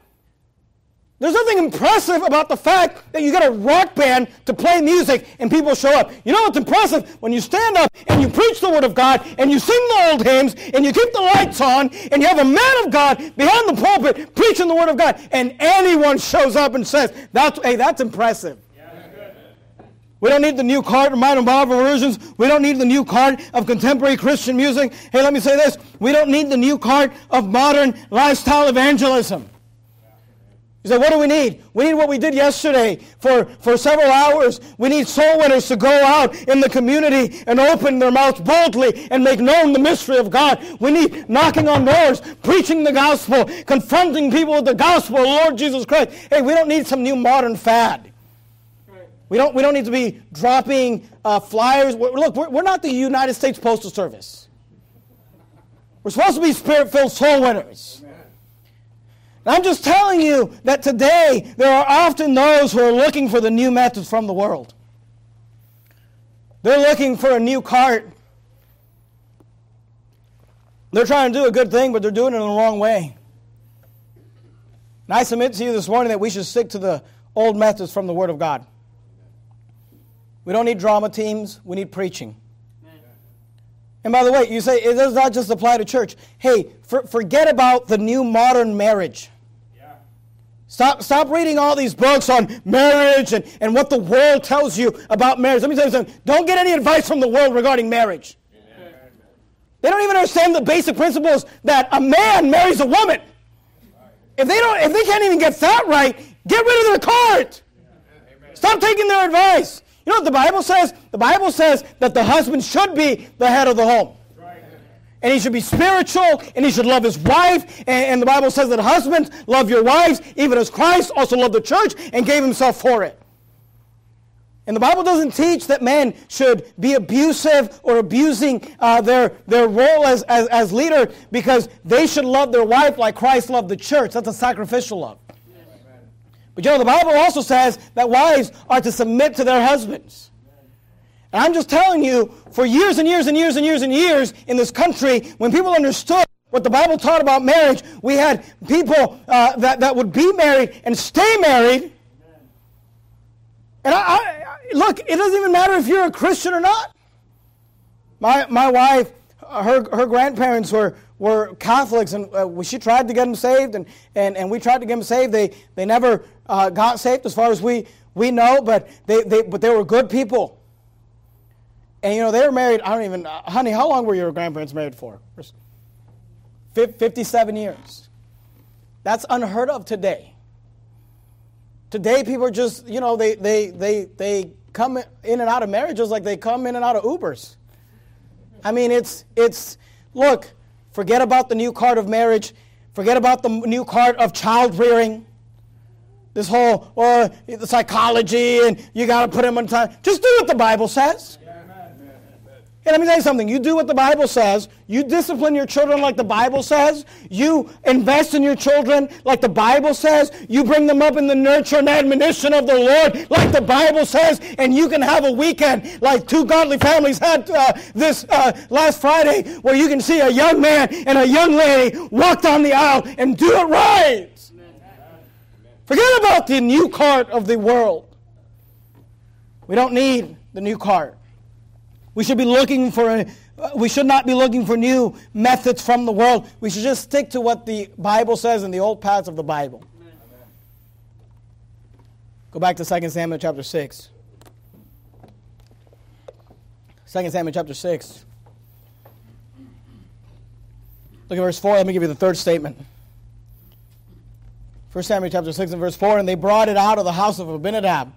There's nothing impressive about the fact that you get a rock band to play music and people show up. You know what's impressive? When you stand up and you preach the Word of God and you sing the old hymns and you keep the lights on and you have a man of God behind the pulpit preaching the Word of God and anyone shows up and says, that's, hey, that's impressive. We don't need the new card of modern Bible versions. We don't need the new card of contemporary Christian music. Hey, let me say this. We don't need the new card of modern lifestyle evangelism. What do we need? We need what we did yesterday for, for several hours. We need soul winners to go out in the community and open their mouths boldly and make known the mystery of God. We need knocking on doors, preaching the gospel, confronting people with the gospel of Lord Jesus Christ. Hey, we don't need some new modern fad. We don't, we don't need to be dropping uh, flyers. We're, look, we're, we're not the United States Postal Service. We're supposed to be spirit filled soul winners. I'm just telling you that today there are often those who are looking for the new methods from the world. They're looking for a new cart. They're trying to do a good thing, but they're doing it in the wrong way. And I submit to you this morning that we should stick to the old methods from the Word of God. We don't need drama teams, we need preaching. And by the way, you say it does not just apply to church. Hey, for, forget about the new modern marriage. Stop, stop reading all these books on marriage and, and what the world tells you about marriage. Let me tell you something. Don't get any advice from the world regarding marriage. Amen. They don't even understand the basic principles that a man marries a woman. If they don't, if they can't even get that right, get rid of their card. Stop taking their advice. You know what the Bible says? The Bible says that the husband should be the head of the home and he should be spiritual, and he should love his wife. And, and, the Bible says that husbands love your wives, even as Christ also loved the church and gave himself for it. And the Bible doesn't teach that men should be abusive or abusing uh, their, their role as, as, as leader because they should love their wife like Christ loved the church. That's a sacrificial love. But you know, the Bible also says that wives are to submit to their husbands. And I'm just telling you, for years and years and years and years and years in this country, when people understood what the Bible taught about marriage, we had people uh, that, that would be married and stay married. And I, I, look, it doesn't even matter if you're a Christian or not. My, my wife, her, her grandparents were, were Catholics, and uh, she tried to get them saved, and, and, and we tried to get them saved. They, they never uh, got saved, as far as we, we know, but they, they, but they were good people. And you know, they were married, I don't even, uh, honey, how long were your grandparents married for? 57 years. That's unheard of today. Today, people are just, you know, they, they, they, they come in and out of marriages like they come in and out of Ubers. I mean, it's, it's, look, forget about the new card of marriage, forget about the new card of child rearing. This whole, well, the psychology and you got to put him on time. Just do what the Bible says. And let me tell you something. You do what the Bible says. You discipline your children like the Bible says. You invest in your children like the Bible says. You bring them up in the nurture and admonition of the Lord like the Bible says. And you can have a weekend like two godly families had uh, this uh, last Friday where you can see a young man and a young lady walk down the aisle and do it right. Forget about the new cart of the world. We don't need the new cart. We should be looking for a, we should not be looking for new methods from the world. We should just stick to what the Bible says in the old paths of the Bible. Amen. Go back to 2 Samuel chapter 6. 2 Samuel chapter 6. Look at verse 4. Let me give you the third statement. 1 Samuel chapter 6 and verse 4. And they brought it out of the house of Abinadab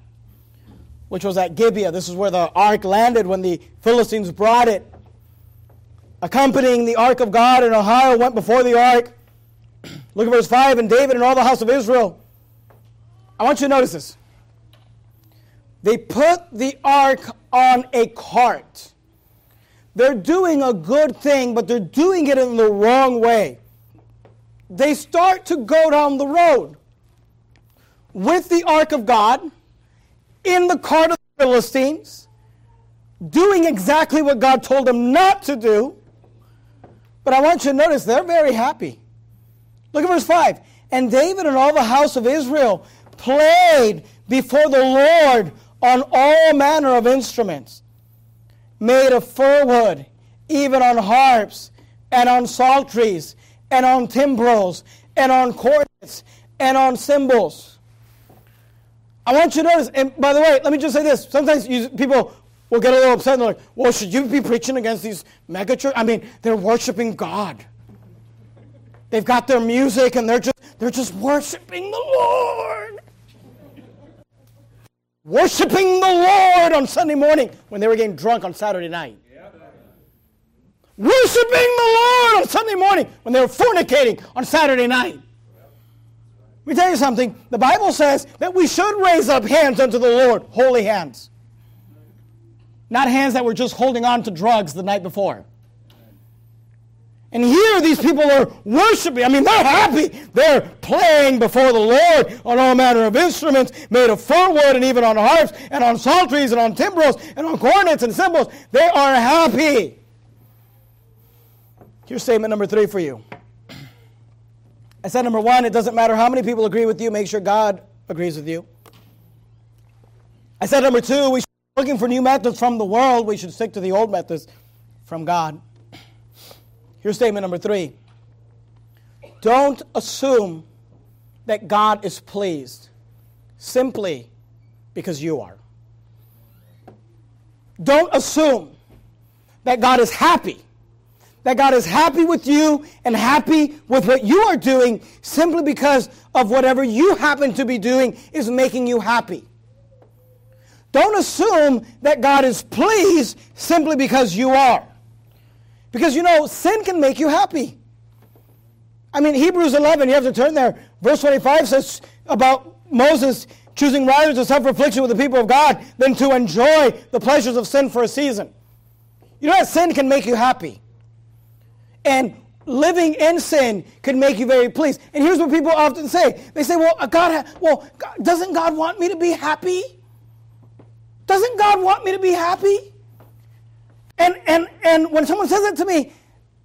which was at Gibeah. This is where the ark landed when the Philistines brought it. Accompanying the ark of God and Ahio went before the ark. Look at verse 5 and David and all the house of Israel. I want you to notice this. They put the ark on a cart. They're doing a good thing, but they're doing it in the wrong way. They start to go down the road with the ark of God in the cart of the Philistines, doing exactly what God told them not to do. But I want you to notice they're very happy. Look at verse 5. And David and all the house of Israel played before the Lord on all manner of instruments, made of fir wood, even on harps, and on psalteries, and on timbrels, and on cornets, and on cymbals. I want you to notice, and by the way, let me just say this. Sometimes you, people will get a little upset and they're like, well, should you be preaching against these megachurch? I mean, they're worshiping God. They've got their music and they're just they're just worshiping the Lord. Worshiping the Lord on Sunday morning when they were getting drunk on Saturday night. Worshiping the Lord on Sunday morning when they were fornicating on Saturday night. Let me tell you something. The Bible says that we should raise up hands unto the Lord, holy hands. Not hands that were just holding on to drugs the night before. And here these people are worshiping. I mean, they're happy. They're playing before the Lord on all manner of instruments made of fir wood and even on harps and on psalteries and on timbrels and on cornets and cymbals. They are happy. Here's statement number three for you. I said number one, it doesn't matter how many people agree with you, make sure God agrees with you. I said number two, we should be looking for new methods from the world, we should stick to the old methods from God. Here's statement number three. Don't assume that God is pleased simply because you are. Don't assume that God is happy. That God is happy with you and happy with what you are doing simply because of whatever you happen to be doing is making you happy. Don't assume that God is pleased simply because you are. Because you know, sin can make you happy. I mean, Hebrews 11, you have to turn there. Verse 25 says about Moses choosing rather to suffer affliction with the people of God than to enjoy the pleasures of sin for a season. You know that sin can make you happy. And living in sin can make you very pleased. And here's what people often say. They say, well, God, well, doesn't God want me to be happy? Doesn't God want me to be happy? And, and, and when someone says that to me,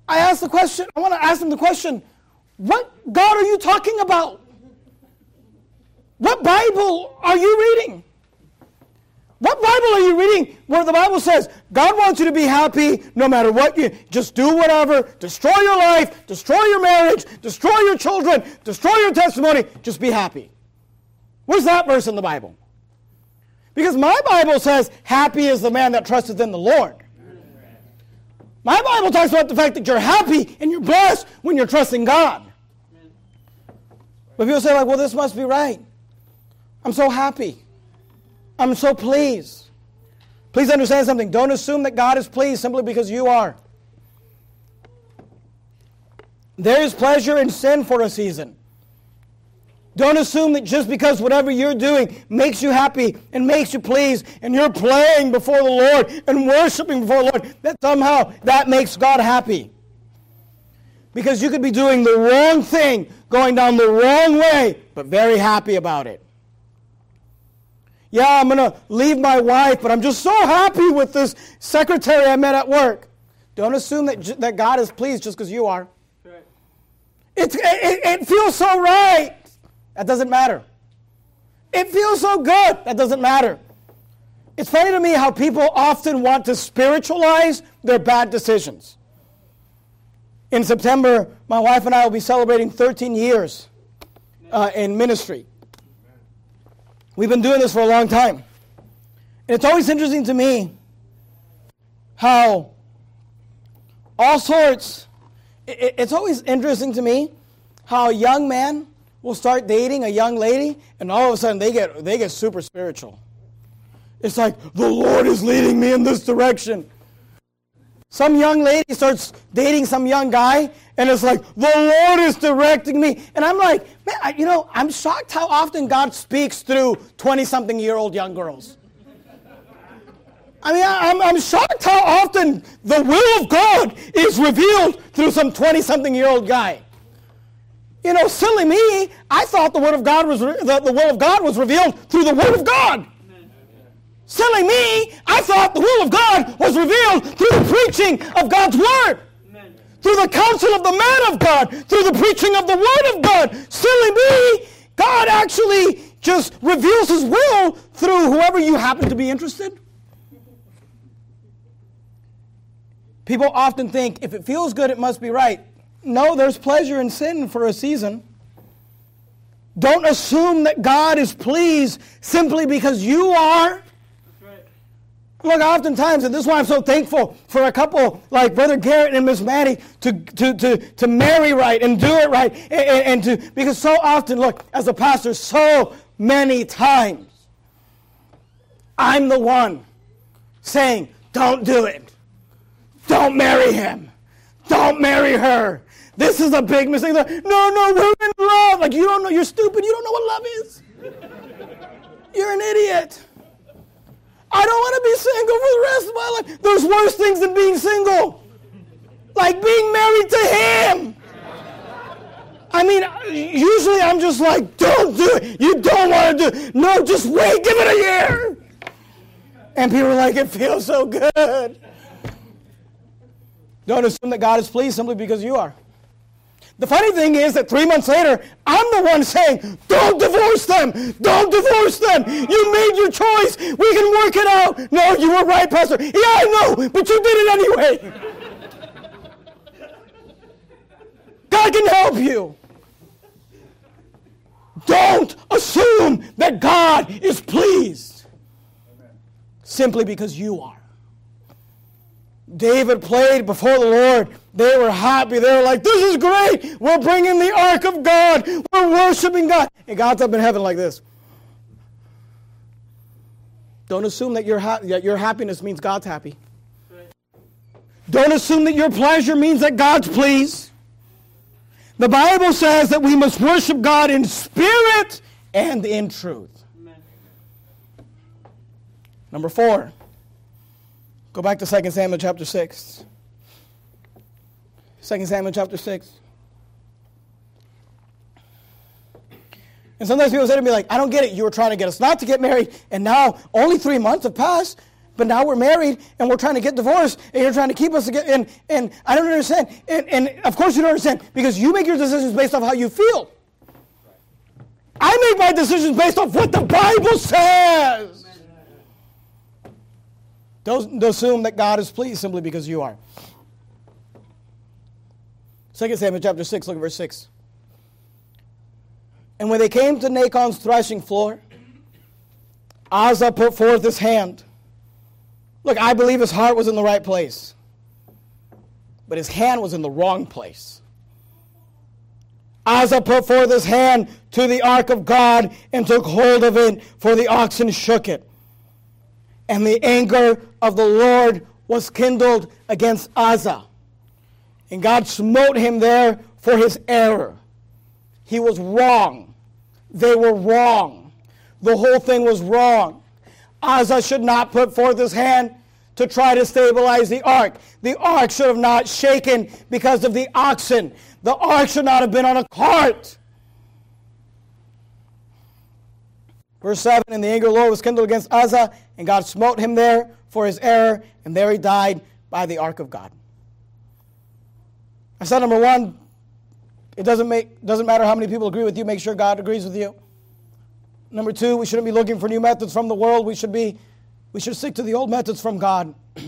I ask the question, I want to ask them the question, what God are you talking about? What Bible are you reading? What Bible are you reading where the Bible says God wants you to be happy no matter what you just do whatever, destroy your life, destroy your marriage, destroy your children, destroy your testimony, just be happy. Where's that verse in the Bible? Because my Bible says happy is the man that trusteth in the Lord. My Bible talks about the fact that you're happy and you're blessed when you're trusting God. But people say like, well this must be right. I'm so happy. I'm so pleased. Please understand something. Don't assume that God is pleased simply because you are. There is pleasure in sin for a season. Don't assume that just because whatever you're doing makes you happy and makes you pleased and you're playing before the Lord and worshiping before the Lord, that somehow that makes God happy. Because you could be doing the wrong thing, going down the wrong way, but very happy about it. Yeah, I'm going to leave my wife, but I'm just so happy with this secretary I met at work. Don't assume that, that God is pleased just because you are. Right. It, it, it feels so right. That doesn't matter. It feels so good. That doesn't matter. It's funny to me how people often want to spiritualize their bad decisions. In September, my wife and I will be celebrating 13 years uh, in ministry. We've been doing this for a long time. And it's always interesting to me how all sorts, it's always interesting to me how a young man will start dating a young lady and all of a sudden they get, they get super spiritual. It's like, the Lord is leading me in this direction. Some young lady starts dating some young guy, and it's like, the Lord is directing me. And I'm like, man, I, you know, I'm shocked how often God speaks through 20 something year old young girls. I mean, I'm, I'm shocked how often the will of God is revealed through some 20 something year old guy. You know, silly me, I thought the word of God was re- the, the will of God was revealed through the word of God. Silly me, I thought the will of God was revealed through the preaching of God's word. Through the counsel of the man of God, through the preaching of the word of God. Silly me, God actually just reveals his will through whoever you happen to be interested. People often think if it feels good, it must be right. No, there's pleasure in sin for a season. Don't assume that God is pleased simply because you are. Look, oftentimes, and this is why I'm so thankful for a couple like Brother Garrett and Miss Maddie to, to, to, to marry right and do it right. And, and, to, because so often, look, as a pastor, so many times, I'm the one saying, don't do it. Don't marry him. Don't marry her. This is a big mistake. No, no, we're in love. Like, you don't know, you're stupid. You don't know what love is. You're an idiot. I don't want to be single for the rest of my life. There's worse things than being single, like being married to him. I mean, usually I'm just like, don't do it. You don't want to do it. No, just wait. Give it a year. And people are like, it feels so good. Don't assume that God is pleased simply because you are. The funny thing is that three months later, I'm the one saying, Don't divorce them! Don't divorce them! You made your choice! We can work it out! No, you were right, Pastor. Yeah, I know, but you did it anyway! God can help you. Don't assume that God is pleased simply because you are. David played before the Lord. They were happy. They were like, This is great. We're bringing the ark of God. We're worshiping God. And God's up in heaven like this. Don't assume that your, ha- that your happiness means God's happy. Don't assume that your pleasure means that God's pleased. The Bible says that we must worship God in spirit and in truth. Amen. Number four, go back to 2 Samuel chapter 6. 2 Samuel chapter 6. And sometimes people say to me, like, I don't get it. You were trying to get us not to get married, and now only three months have passed. But now we're married and we're trying to get divorced and you're trying to keep us together. And, and I don't understand. And, and of course you don't understand because you make your decisions based off how you feel. I make my decisions based off what the Bible says. Don't, don't assume that God is pleased simply because you are. 2 Samuel chapter 6, look at verse 6. And when they came to Nachon's threshing floor, Uzzah put forth his hand Look, I believe his heart was in the right place, but his hand was in the wrong place. Uzzah put forth his hand to the ark of God and took hold of it, for the oxen shook it. And the anger of the Lord was kindled against Uzzah. And God smote him there for his error. He was wrong. They were wrong. The whole thing was wrong. Uzzah should not put forth his hand to try to stabilize the ark. The ark should have not shaken because of the oxen. The ark should not have been on a cart. Verse 7 And the anger of the Lord was kindled against Uzzah, and God smote him there for his error, and there he died by the ark of God. I said, number one, it doesn't, make, doesn't matter how many people agree with you, make sure God agrees with you. Number two, we shouldn't be looking for new methods from the world. We should be we should stick to the old methods from God.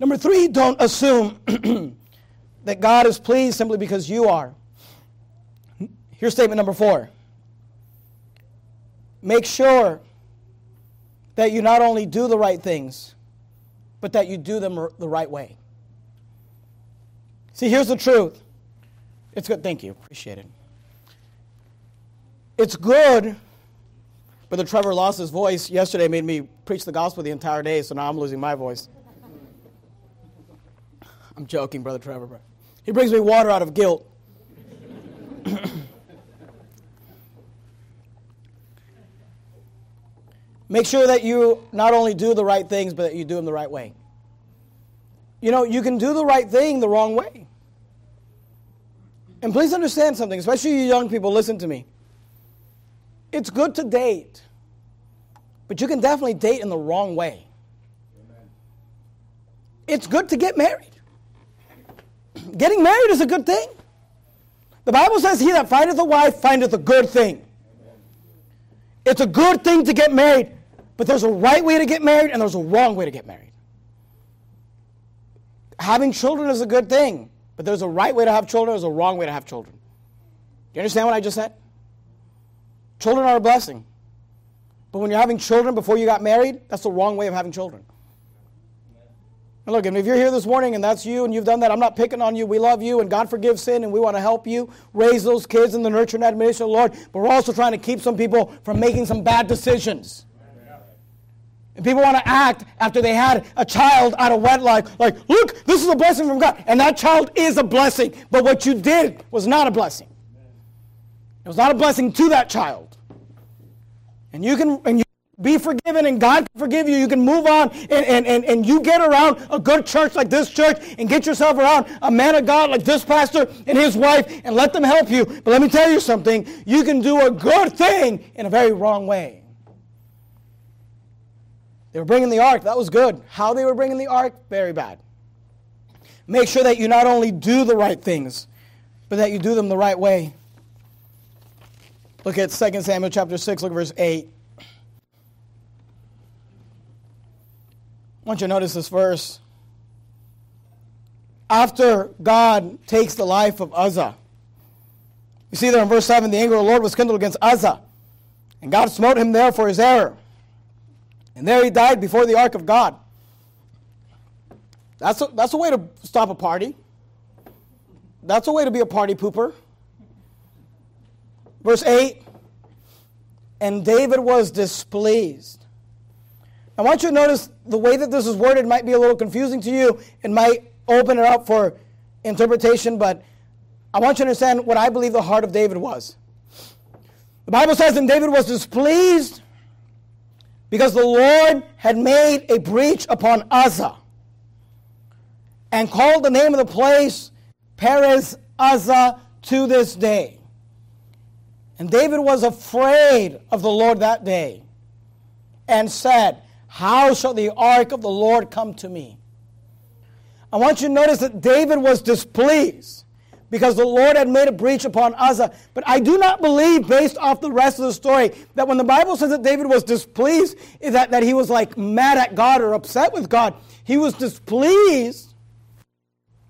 Number three, don't assume that God is pleased simply because you are. Here's statement number four. Make sure that you not only do the right things, but that you do them the right way. See, here's the truth. It's good. Thank you. Appreciate it. It's good Brother Trevor lost his voice yesterday, made me preach the gospel the entire day, so now I'm losing my voice. I'm joking, Brother Trevor. He brings me water out of guilt. Make sure that you not only do the right things, but that you do them the right way. You know, you can do the right thing the wrong way. And please understand something, especially you young people, listen to me. It's good to date, but you can definitely date in the wrong way. It's good to get married. Getting married is a good thing. The Bible says, He that findeth a wife findeth a good thing. It's a good thing to get married, but there's a right way to get married and there's a wrong way to get married. Having children is a good thing, but there's a right way to have children, there's a wrong way to have children. Do you understand what I just said? Children are a blessing. But when you're having children before you got married, that's the wrong way of having children. And look, and if you're here this morning and that's you and you've done that, I'm not picking on you. We love you and God forgives sin and we want to help you raise those kids in the nurture and admonition of the Lord. But we're also trying to keep some people from making some bad decisions. And people want to act after they had a child out of wedlock, like, look, this is a blessing from God. And that child is a blessing. But what you did was not a blessing. It was not a blessing to that child. And you can and you be forgiven and God can forgive you. You can move on and, and, and, and you get around a good church like this church and get yourself around a man of God like this pastor and his wife and let them help you. But let me tell you something. You can do a good thing in a very wrong way. They were bringing the ark. That was good. How they were bringing the ark, very bad. Make sure that you not only do the right things, but that you do them the right way. Look at 2 Samuel chapter 6, look at verse 8. I want you to notice this verse. After God takes the life of Uzzah, you see there in verse 7 the anger of the Lord was kindled against Uzzah, and God smote him there for his error. And there he died before the ark of God. That's a, that's a way to stop a party. That's a way to be a party pooper. Verse 8 And David was displeased. I want you to notice the way that this is worded might be a little confusing to you. It might open it up for interpretation, but I want you to understand what I believe the heart of David was. The Bible says, And David was displeased because the Lord had made a breach upon Uzzah and called the name of the place Perez Uzzah to this day. And David was afraid of the Lord that day and said, How shall the ark of the Lord come to me? I want you to notice that David was displeased because the Lord had made a breach upon Uzzah. But I do not believe, based off the rest of the story, that when the Bible says that David was displeased, that, that he was like mad at God or upset with God. He was displeased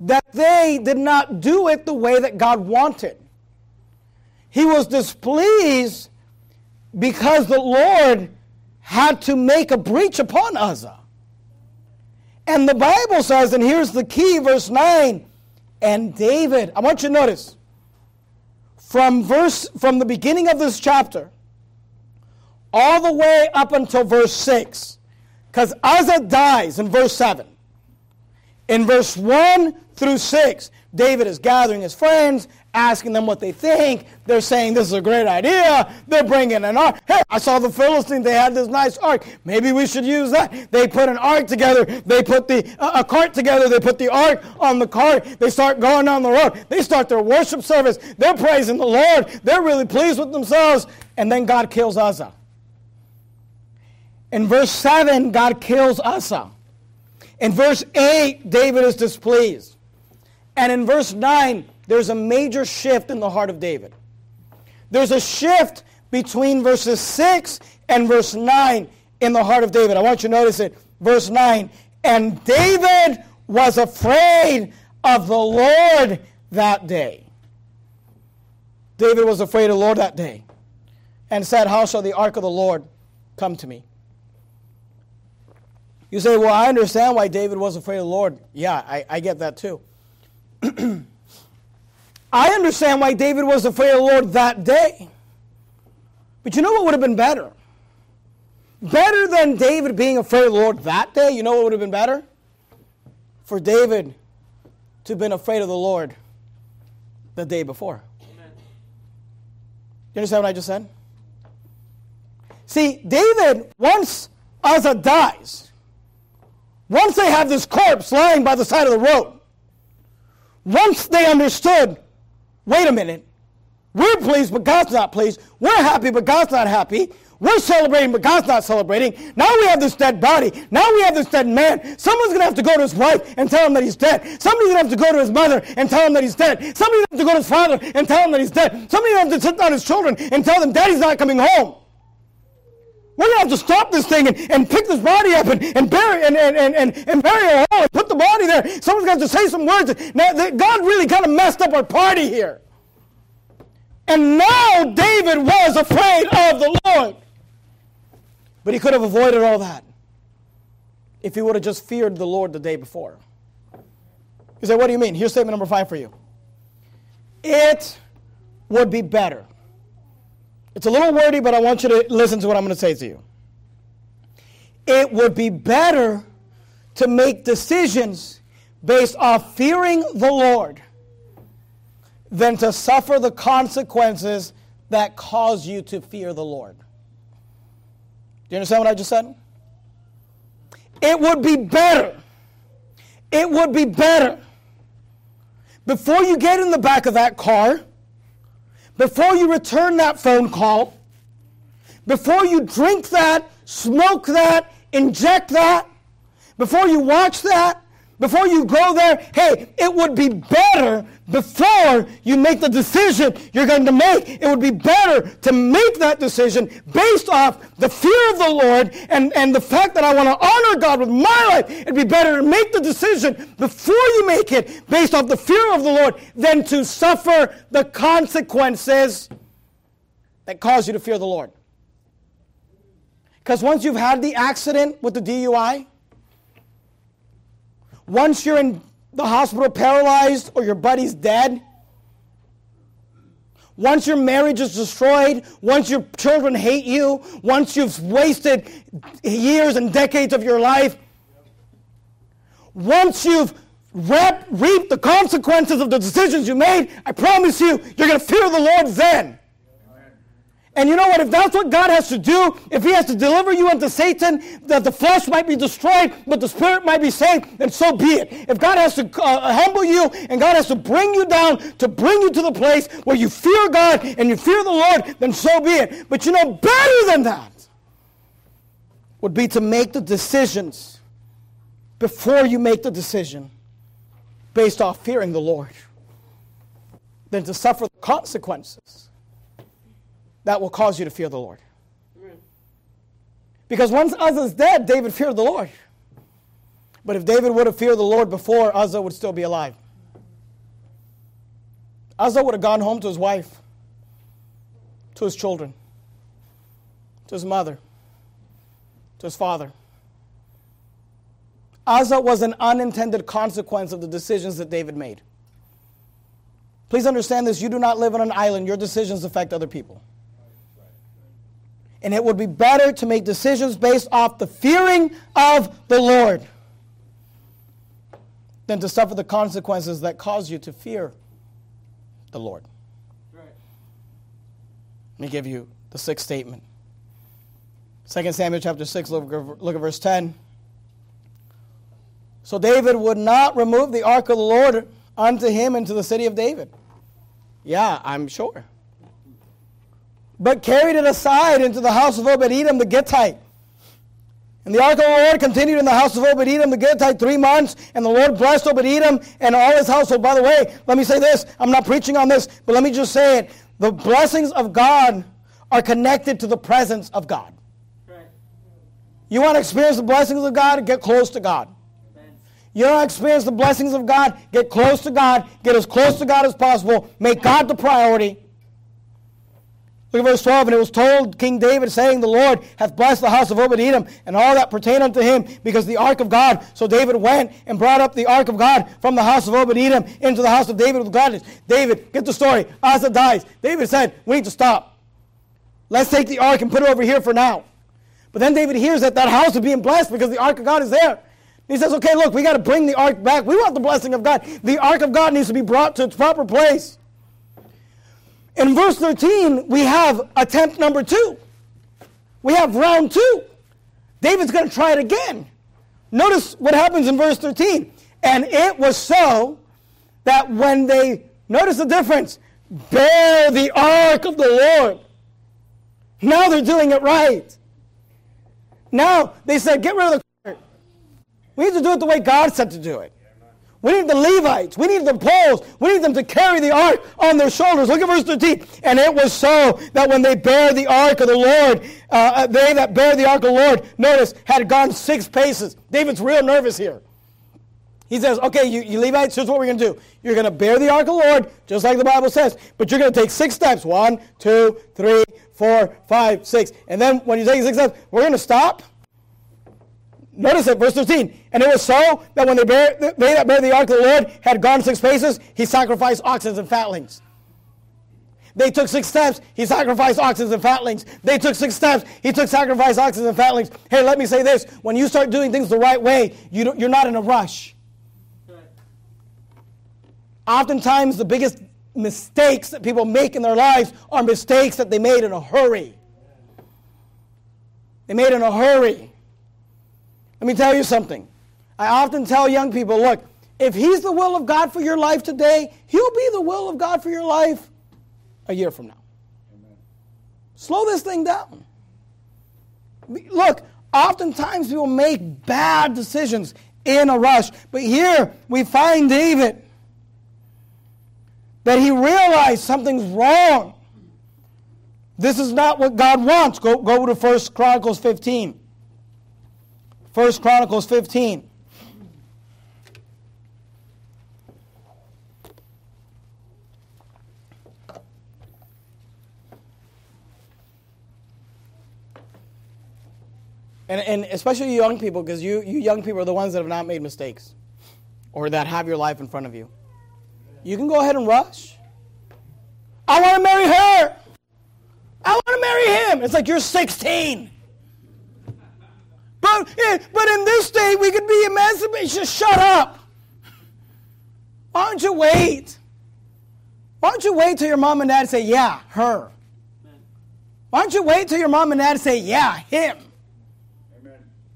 that they did not do it the way that God wanted. He was displeased because the Lord had to make a breach upon Uzzah. And the Bible says, and here's the key, verse 9, and David, I want you to notice, from verse from the beginning of this chapter, all the way up until verse 6, because Uzzah dies in verse 7. In verse 1 through 6, David is gathering his friends, asking them what they think. They're saying this is a great idea. They're bringing an ark. Hey, I saw the Philistines. They had this nice ark. Maybe we should use that. They put an ark together. They put the uh, a cart together. They put the ark on the cart. They start going down the road. They start their worship service. They're praising the Lord. They're really pleased with themselves. And then God kills Uzzah. In verse 7, God kills Uzzah. In verse 8, David is displeased. And in verse 9, there's a major shift in the heart of David. There's a shift between verses 6 and verse 9 in the heart of David. I want you to notice it. Verse 9. And David was afraid of the Lord that day. David was afraid of the Lord that day and said, How shall the ark of the Lord come to me? You say, Well, I understand why David was afraid of the Lord. Yeah, I, I get that too. I understand why David was afraid of the Lord that day. But you know what would have been better? Better than David being afraid of the Lord that day, you know what would have been better? For David to have been afraid of the Lord the day before. Amen. You understand what I just said? See, David, once Uzzah dies, once they have this corpse lying by the side of the road, once they understood, wait a minute, we're pleased, but God's not pleased. We're happy, but God's not happy. We're celebrating, but God's not celebrating. Now we have this dead body. Now we have this dead man. Someone's going to have to go to his wife and tell him that he's dead. Somebody's going to have to go to his mother and tell him that he's dead. Somebody's going to have to go to his father and tell him that he's dead. Somebody's going to have to sit down his children and tell them daddy's not coming home. We're going to have to stop this thing and, and pick this body up and, and bury and, and, and, and, and bury a hole and put the body there. Someone's going to to say some words. Now, God really kind of messed up our party here. And now David was afraid of the Lord. But he could have avoided all that if he would have just feared the Lord the day before. You say, what do you mean? Here's statement number five for you. It would be better it's a little wordy, but I want you to listen to what I'm going to say to you. It would be better to make decisions based off fearing the Lord than to suffer the consequences that cause you to fear the Lord. Do you understand what I just said? It would be better. It would be better before you get in the back of that car before you return that phone call, before you drink that, smoke that, inject that, before you watch that, Before you go there, hey, it would be better before you make the decision you're going to make. It would be better to make that decision based off the fear of the Lord and, and the fact that I want to honor God with my life. It'd be better to make the decision before you make it based off the fear of the Lord than to suffer the consequences that cause you to fear the Lord. Because once you've had the accident with the DUI, once you're in the hospital paralyzed or your buddy's dead, once your marriage is destroyed, once your children hate you, once you've wasted years and decades of your life, once you've reaped the consequences of the decisions you made, I promise you, you're going to fear the Lord then. And you know what? If that's what God has to do, if He has to deliver you unto Satan, that the flesh might be destroyed, but the spirit might be saved, then so be it. If God has to uh, humble you and God has to bring you down to bring you to the place where you fear God and you fear the Lord, then so be it. But you know, better than that would be to make the decisions before you make the decision based off fearing the Lord than to suffer the consequences that will cause you to fear the Lord. Because once Uzzah's dead, David feared the Lord. But if David would have feared the Lord before, Uzzah would still be alive. Uzzah would have gone home to his wife, to his children, to his mother, to his father. Uzzah was an unintended consequence of the decisions that David made. Please understand this you do not live on an island, your decisions affect other people. And it would be better to make decisions based off the fearing of the Lord than to suffer the consequences that cause you to fear the Lord. Right. Let me give you the sixth statement. 2 Samuel chapter 6, look, look at verse 10. So David would not remove the ark of the Lord unto him into the city of David. Yeah, I'm sure but carried it aside into the house of Obed Edom the Gittite. And the ark of the Lord continued in the house of Obed Edom the Gittite three months, and the Lord blessed Obed Edom and all his household. By the way, let me say this I'm not preaching on this, but let me just say it. The blessings of God are connected to the presence of God. You want to experience the blessings of God? Get close to God. You to experience the blessings of God? Get close to God. Get as close to God as possible. Make God the priority. Look at verse 12. And it was told King David, saying, The Lord hath blessed the house of Obed Edom and all that pertain unto him, because the ark of God. So David went and brought up the ark of God from the house of Obed Edom into the house of David with gladness. David, get the story. Uzzah dies. David said, We need to stop. Let's take the ark and put it over here for now. But then David hears that that house is being blessed because the ark of God is there. He says, Okay, look, we got to bring the ark back. We want the blessing of God. The ark of God needs to be brought to its proper place. In verse 13, we have attempt number two. We have round two. David's going to try it again. Notice what happens in verse 13. And it was so that when they, notice the difference, bear the ark of the Lord. Now they're doing it right. Now they said, get rid of the cart. We need to do it the way God said to do it. We need the Levites. We need the poles. We need them to carry the ark on their shoulders. Look at verse 13. And it was so that when they bear the ark of the Lord, uh, uh, they that bear the ark of the Lord, notice, had gone six paces. David's real nervous here. He says, okay, you, you Levites, here's what we're going to do. You're going to bear the ark of the Lord, just like the Bible says, but you're going to take six steps. One, two, three, four, five, six. And then when you take six steps, we're going to stop Notice it, verse 13. And it was so that when they, bear, they that bear the ark of the Lord had gone six paces, he sacrificed oxen and fatlings. They took six steps, he sacrificed oxen and fatlings. They took six steps, he took sacrifice oxen and fatlings. Hey, let me say this. When you start doing things the right way, you you're not in a rush. Oftentimes, the biggest mistakes that people make in their lives are mistakes that they made in a hurry. They made in a hurry. Let me tell you something. I often tell young people look, if He's the will of God for your life today, He'll be the will of God for your life a year from now. Amen. Slow this thing down. Look, oftentimes people make bad decisions in a rush. But here we find David that he realized something's wrong. This is not what God wants. Go, go to 1 Chronicles 15. 1 Chronicles 15. And, and especially young people, because you, you young people are the ones that have not made mistakes or that have your life in front of you. You can go ahead and rush. I want to marry her. I want to marry him. It's like you're 16. But, eh, but in this state, we could be emancipated. Just shut up. Why don't you wait? Why don't you wait till your mom and dad say, yeah, her? Why don't you wait till your mom and dad say, yeah, him?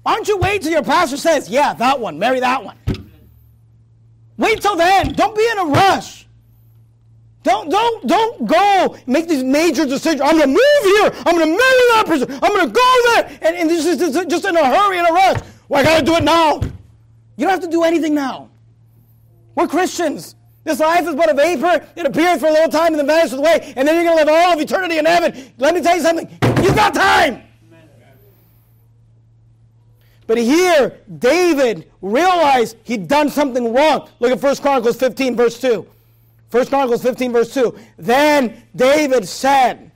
Why don't you wait till your pastor says, yeah, that one, marry that one? Wait till then. Don't be in a rush. Don't, don't, don't go make these major decisions. I'm going to move here. I'm going to marry that person. I'm going to go there. And, and this is just in a hurry, and a rush. Well, I got to do it now. You don't have to do anything now. We're Christians. This life is but a vapor. It appears for a little time and then vanishes away. And then you're going to live all of eternity in heaven. Let me tell you something. You've got time. But here, David realized he'd done something wrong. Look at 1 Chronicles 15, verse 2. 1 Chronicles 15, verse 2. Then David said,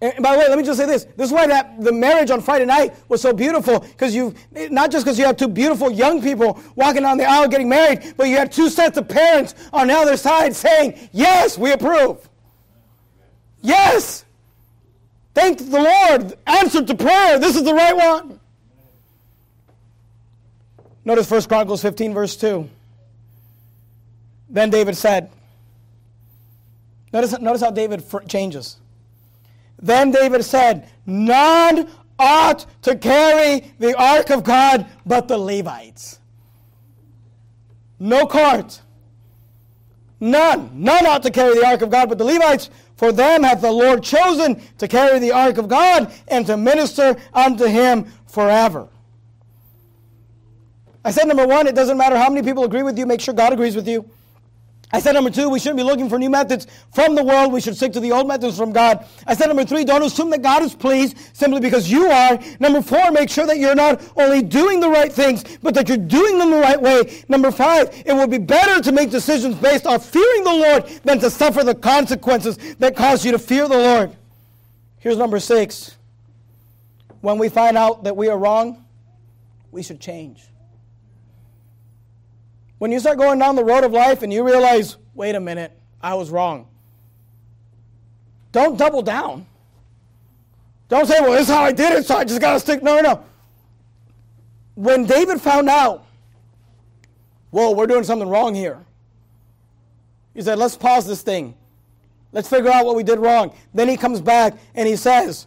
and by the way, let me just say this. This is why that the marriage on Friday night was so beautiful because you not just because you have two beautiful young people walking down the aisle getting married, but you had two sets of parents on the other side saying, "Yes, we approve." Yes, Thank the Lord. Answered to prayer. This is the right one. Notice 1 Chronicles 15, verse 2. Then David said, notice, notice how David changes. Then David said, None ought to carry the ark of God but the Levites. No cart. None. None ought to carry the ark of God but the Levites, for them hath the Lord chosen to carry the ark of God and to minister unto him forever. I said number one, it doesn't matter how many people agree with you, make sure God agrees with you. I said number two, we shouldn't be looking for new methods from the world. We should stick to the old methods from God. I said number three, don't assume that God is pleased simply because you are. Number four, make sure that you're not only doing the right things, but that you're doing them the right way. Number five, it would be better to make decisions based on fearing the Lord than to suffer the consequences that cause you to fear the Lord. Here's number six. When we find out that we are wrong, we should change. When you start going down the road of life and you realize, wait a minute, I was wrong. Don't double down. Don't say, well, this is how I did it, so I just got to stick. No, no, no. When David found out, whoa, we're doing something wrong here, he said, let's pause this thing. Let's figure out what we did wrong. Then he comes back and he says,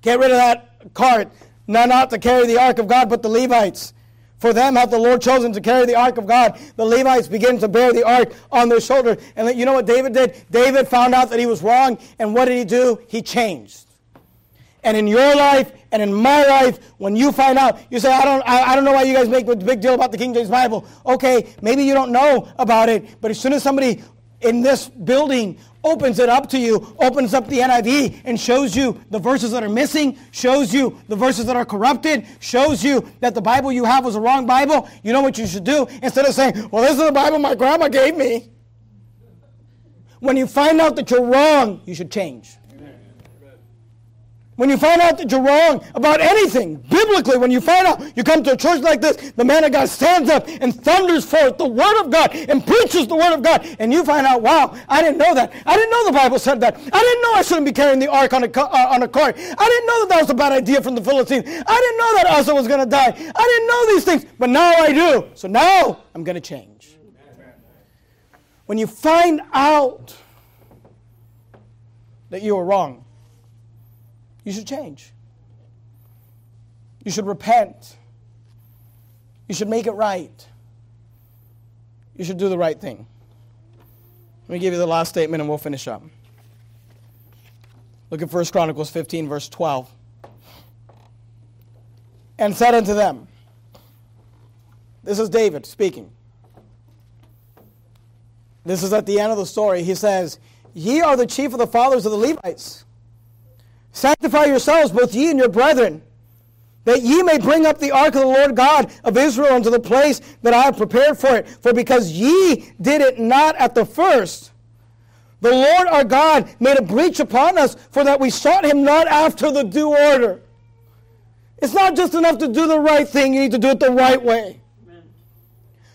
get rid of that cart. None not to carry the ark of God but the Levites. For them hath the Lord chosen to carry the ark of God. The Levites begin to bear the ark on their shoulder. And you know what David did? David found out that he was wrong. And what did he do? He changed. And in your life and in my life, when you find out, you say, I don't, I, I don't know why you guys make a big deal about the King James Bible. Okay, maybe you don't know about it, but as soon as somebody in this building opens it up to you, opens up the NIV and shows you the verses that are missing, shows you the verses that are corrupted, shows you that the Bible you have was a wrong Bible, you know what you should do? Instead of saying, well, this is the Bible my grandma gave me. When you find out that you're wrong, you should change. When you find out that you're wrong about anything, biblically, when you find out you come to a church like this, the man of God stands up and thunders forth the Word of God and preaches the Word of God, and you find out, wow, I didn't know that. I didn't know the Bible said that. I didn't know I shouldn't be carrying the ark on a, uh, on a cart. I didn't know that that was a bad idea from the Philistines. I didn't know that Uzzah was going to die. I didn't know these things, but now I do. So now I'm going to change. When you find out that you were wrong, you should change. You should repent. You should make it right. You should do the right thing. Let me give you the last statement and we'll finish up. Look at 1 Chronicles 15, verse 12. And said unto them, This is David speaking. This is at the end of the story. He says, Ye are the chief of the fathers of the Levites. Sanctify yourselves, both ye and your brethren, that ye may bring up the ark of the Lord God of Israel unto the place that I have prepared for it. For because ye did it not at the first, the Lord our God made a breach upon us, for that we sought him not after the due order. It's not just enough to do the right thing, you need to do it the right way.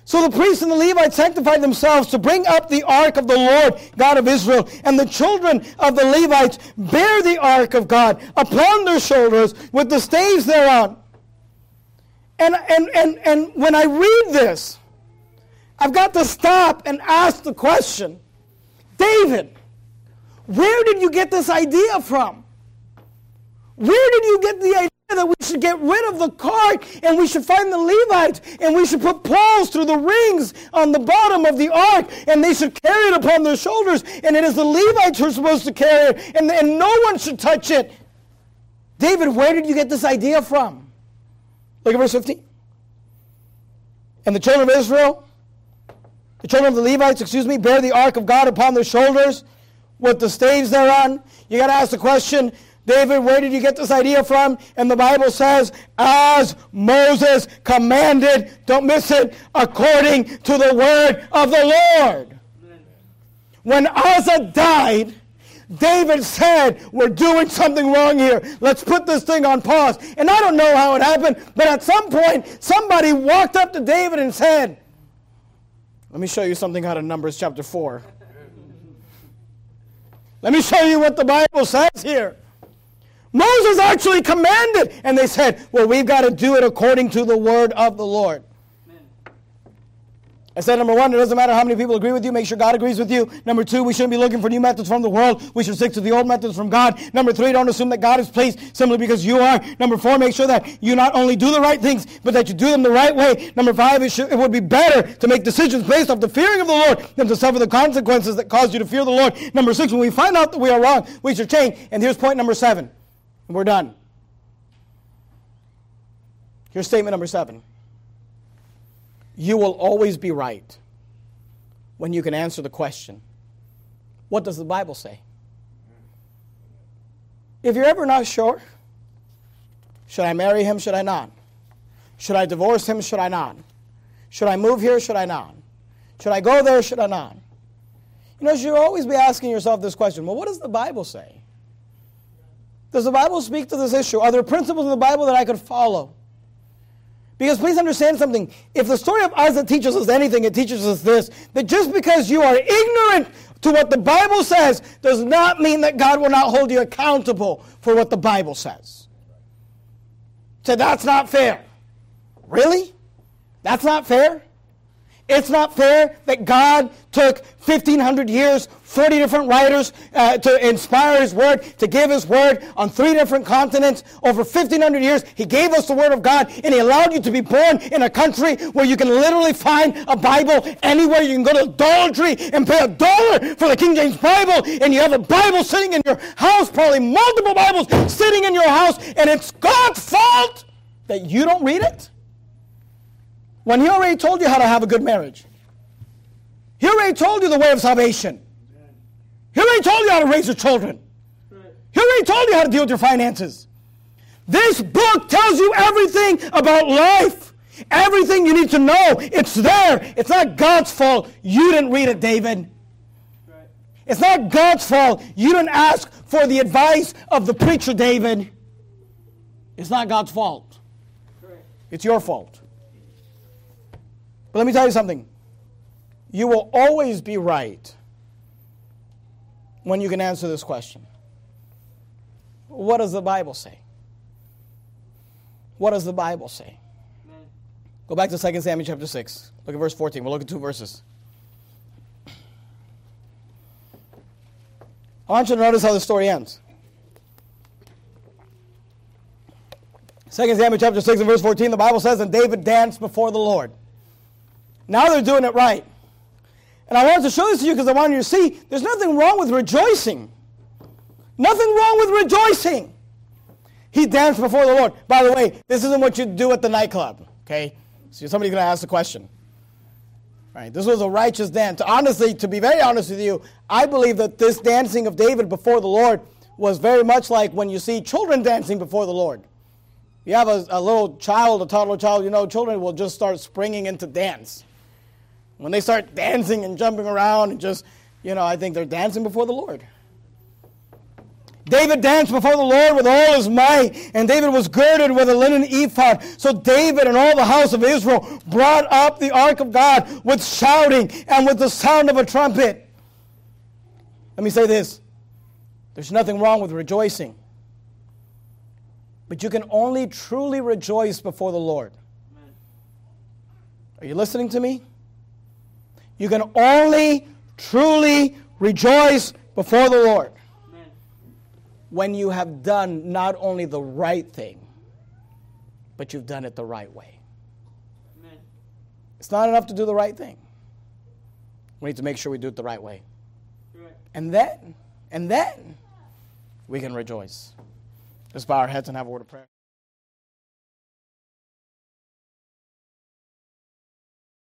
So the priests and the Levites sanctified themselves to bring up the ark of the Lord God of Israel. And the children of the Levites bear the ark of God upon their shoulders with the staves thereon. And, and, and, and when I read this, I've got to stop and ask the question David, where did you get this idea from? Where did you get the idea? That we should get rid of the cart and we should find the Levites and we should put poles through the rings on the bottom of the ark and they should carry it upon their shoulders and it is the Levites who are supposed to carry it and, and no one should touch it. David, where did you get this idea from? Look at verse 15. And the children of Israel, the children of the Levites, excuse me, bear the ark of God upon their shoulders with the staves thereon. You got to ask the question David, where did you get this idea from? And the Bible says, as Moses commanded, don't miss it, according to the word of the Lord. When Uzzah died, David said, We're doing something wrong here. Let's put this thing on pause. And I don't know how it happened, but at some point, somebody walked up to David and said, Let me show you something out of Numbers chapter 4. Let me show you what the Bible says here. Moses actually commanded. And they said, well, we've got to do it according to the word of the Lord. I said, number one, it doesn't matter how many people agree with you, make sure God agrees with you. Number two, we shouldn't be looking for new methods from the world. We should stick to the old methods from God. Number three, don't assume that God is pleased simply because you are. Number four, make sure that you not only do the right things, but that you do them the right way. Number five, it, should, it would be better to make decisions based off the fearing of the Lord than to suffer the consequences that cause you to fear the Lord. Number six, when we find out that we are wrong, we should change. And here's point number seven. We're done. Here's statement number seven You will always be right when you can answer the question What does the Bible say? If you're ever not sure, should I marry him? Should I not? Should I divorce him? Should I not? Should I move here? Should I not? Should I go there? Should I not? You know, you should always be asking yourself this question well, what does the Bible say? Does the Bible speak to this issue? Are there principles in the Bible that I could follow? Because please understand something. If the story of Isaac teaches us anything, it teaches us this that just because you are ignorant to what the Bible says does not mean that God will not hold you accountable for what the Bible says. So that's not fair. Really? That's not fair? It's not fair that God took 1,500 years, 40 different writers uh, to inspire His Word, to give His Word on three different continents. Over 1,500 years, He gave us the Word of God, and He allowed you to be born in a country where you can literally find a Bible anywhere. You can go to a Dollar Tree and pay a dollar for the King James Bible, and you have a Bible sitting in your house, probably multiple Bibles sitting in your house, and it's God's fault that you don't read it? When he already told you how to have a good marriage. He already told you the way of salvation. He already told you how to raise your children. He already told you how to deal with your finances. This book tells you everything about life. Everything you need to know. It's there. It's not God's fault you didn't read it, David. It's not God's fault you didn't ask for the advice of the preacher, David. It's not God's fault. It's your fault. But let me tell you something. You will always be right when you can answer this question. What does the Bible say? What does the Bible say? Go back to 2 Samuel chapter 6. Look at verse 14. We'll look at two verses. I want you to notice how the story ends. 2 Samuel chapter 6 and verse 14, the Bible says, And David danced before the Lord. Now they're doing it right. And I wanted to show this to you because I wanted you to see there's nothing wrong with rejoicing. Nothing wrong with rejoicing. He danced before the Lord. By the way, this isn't what you do at the nightclub, okay? So somebody's going to ask the question. Right, this was a righteous dance. Honestly, to be very honest with you, I believe that this dancing of David before the Lord was very much like when you see children dancing before the Lord. You have a, a little child, a toddler child, you know, children will just start springing into dance. When they start dancing and jumping around and just, you know, I think they're dancing before the Lord. David danced before the Lord with all his might, and David was girded with a linen ephod. So David and all the house of Israel brought up the ark of God with shouting and with the sound of a trumpet. Let me say this there's nothing wrong with rejoicing, but you can only truly rejoice before the Lord. Are you listening to me? You can only truly rejoice before the Lord when you have done not only the right thing, but you've done it the right way. Amen. It's not enough to do the right thing. We need to make sure we do it the right way. Right. And then, and then, we can rejoice. Let's bow our heads and have a word of prayer.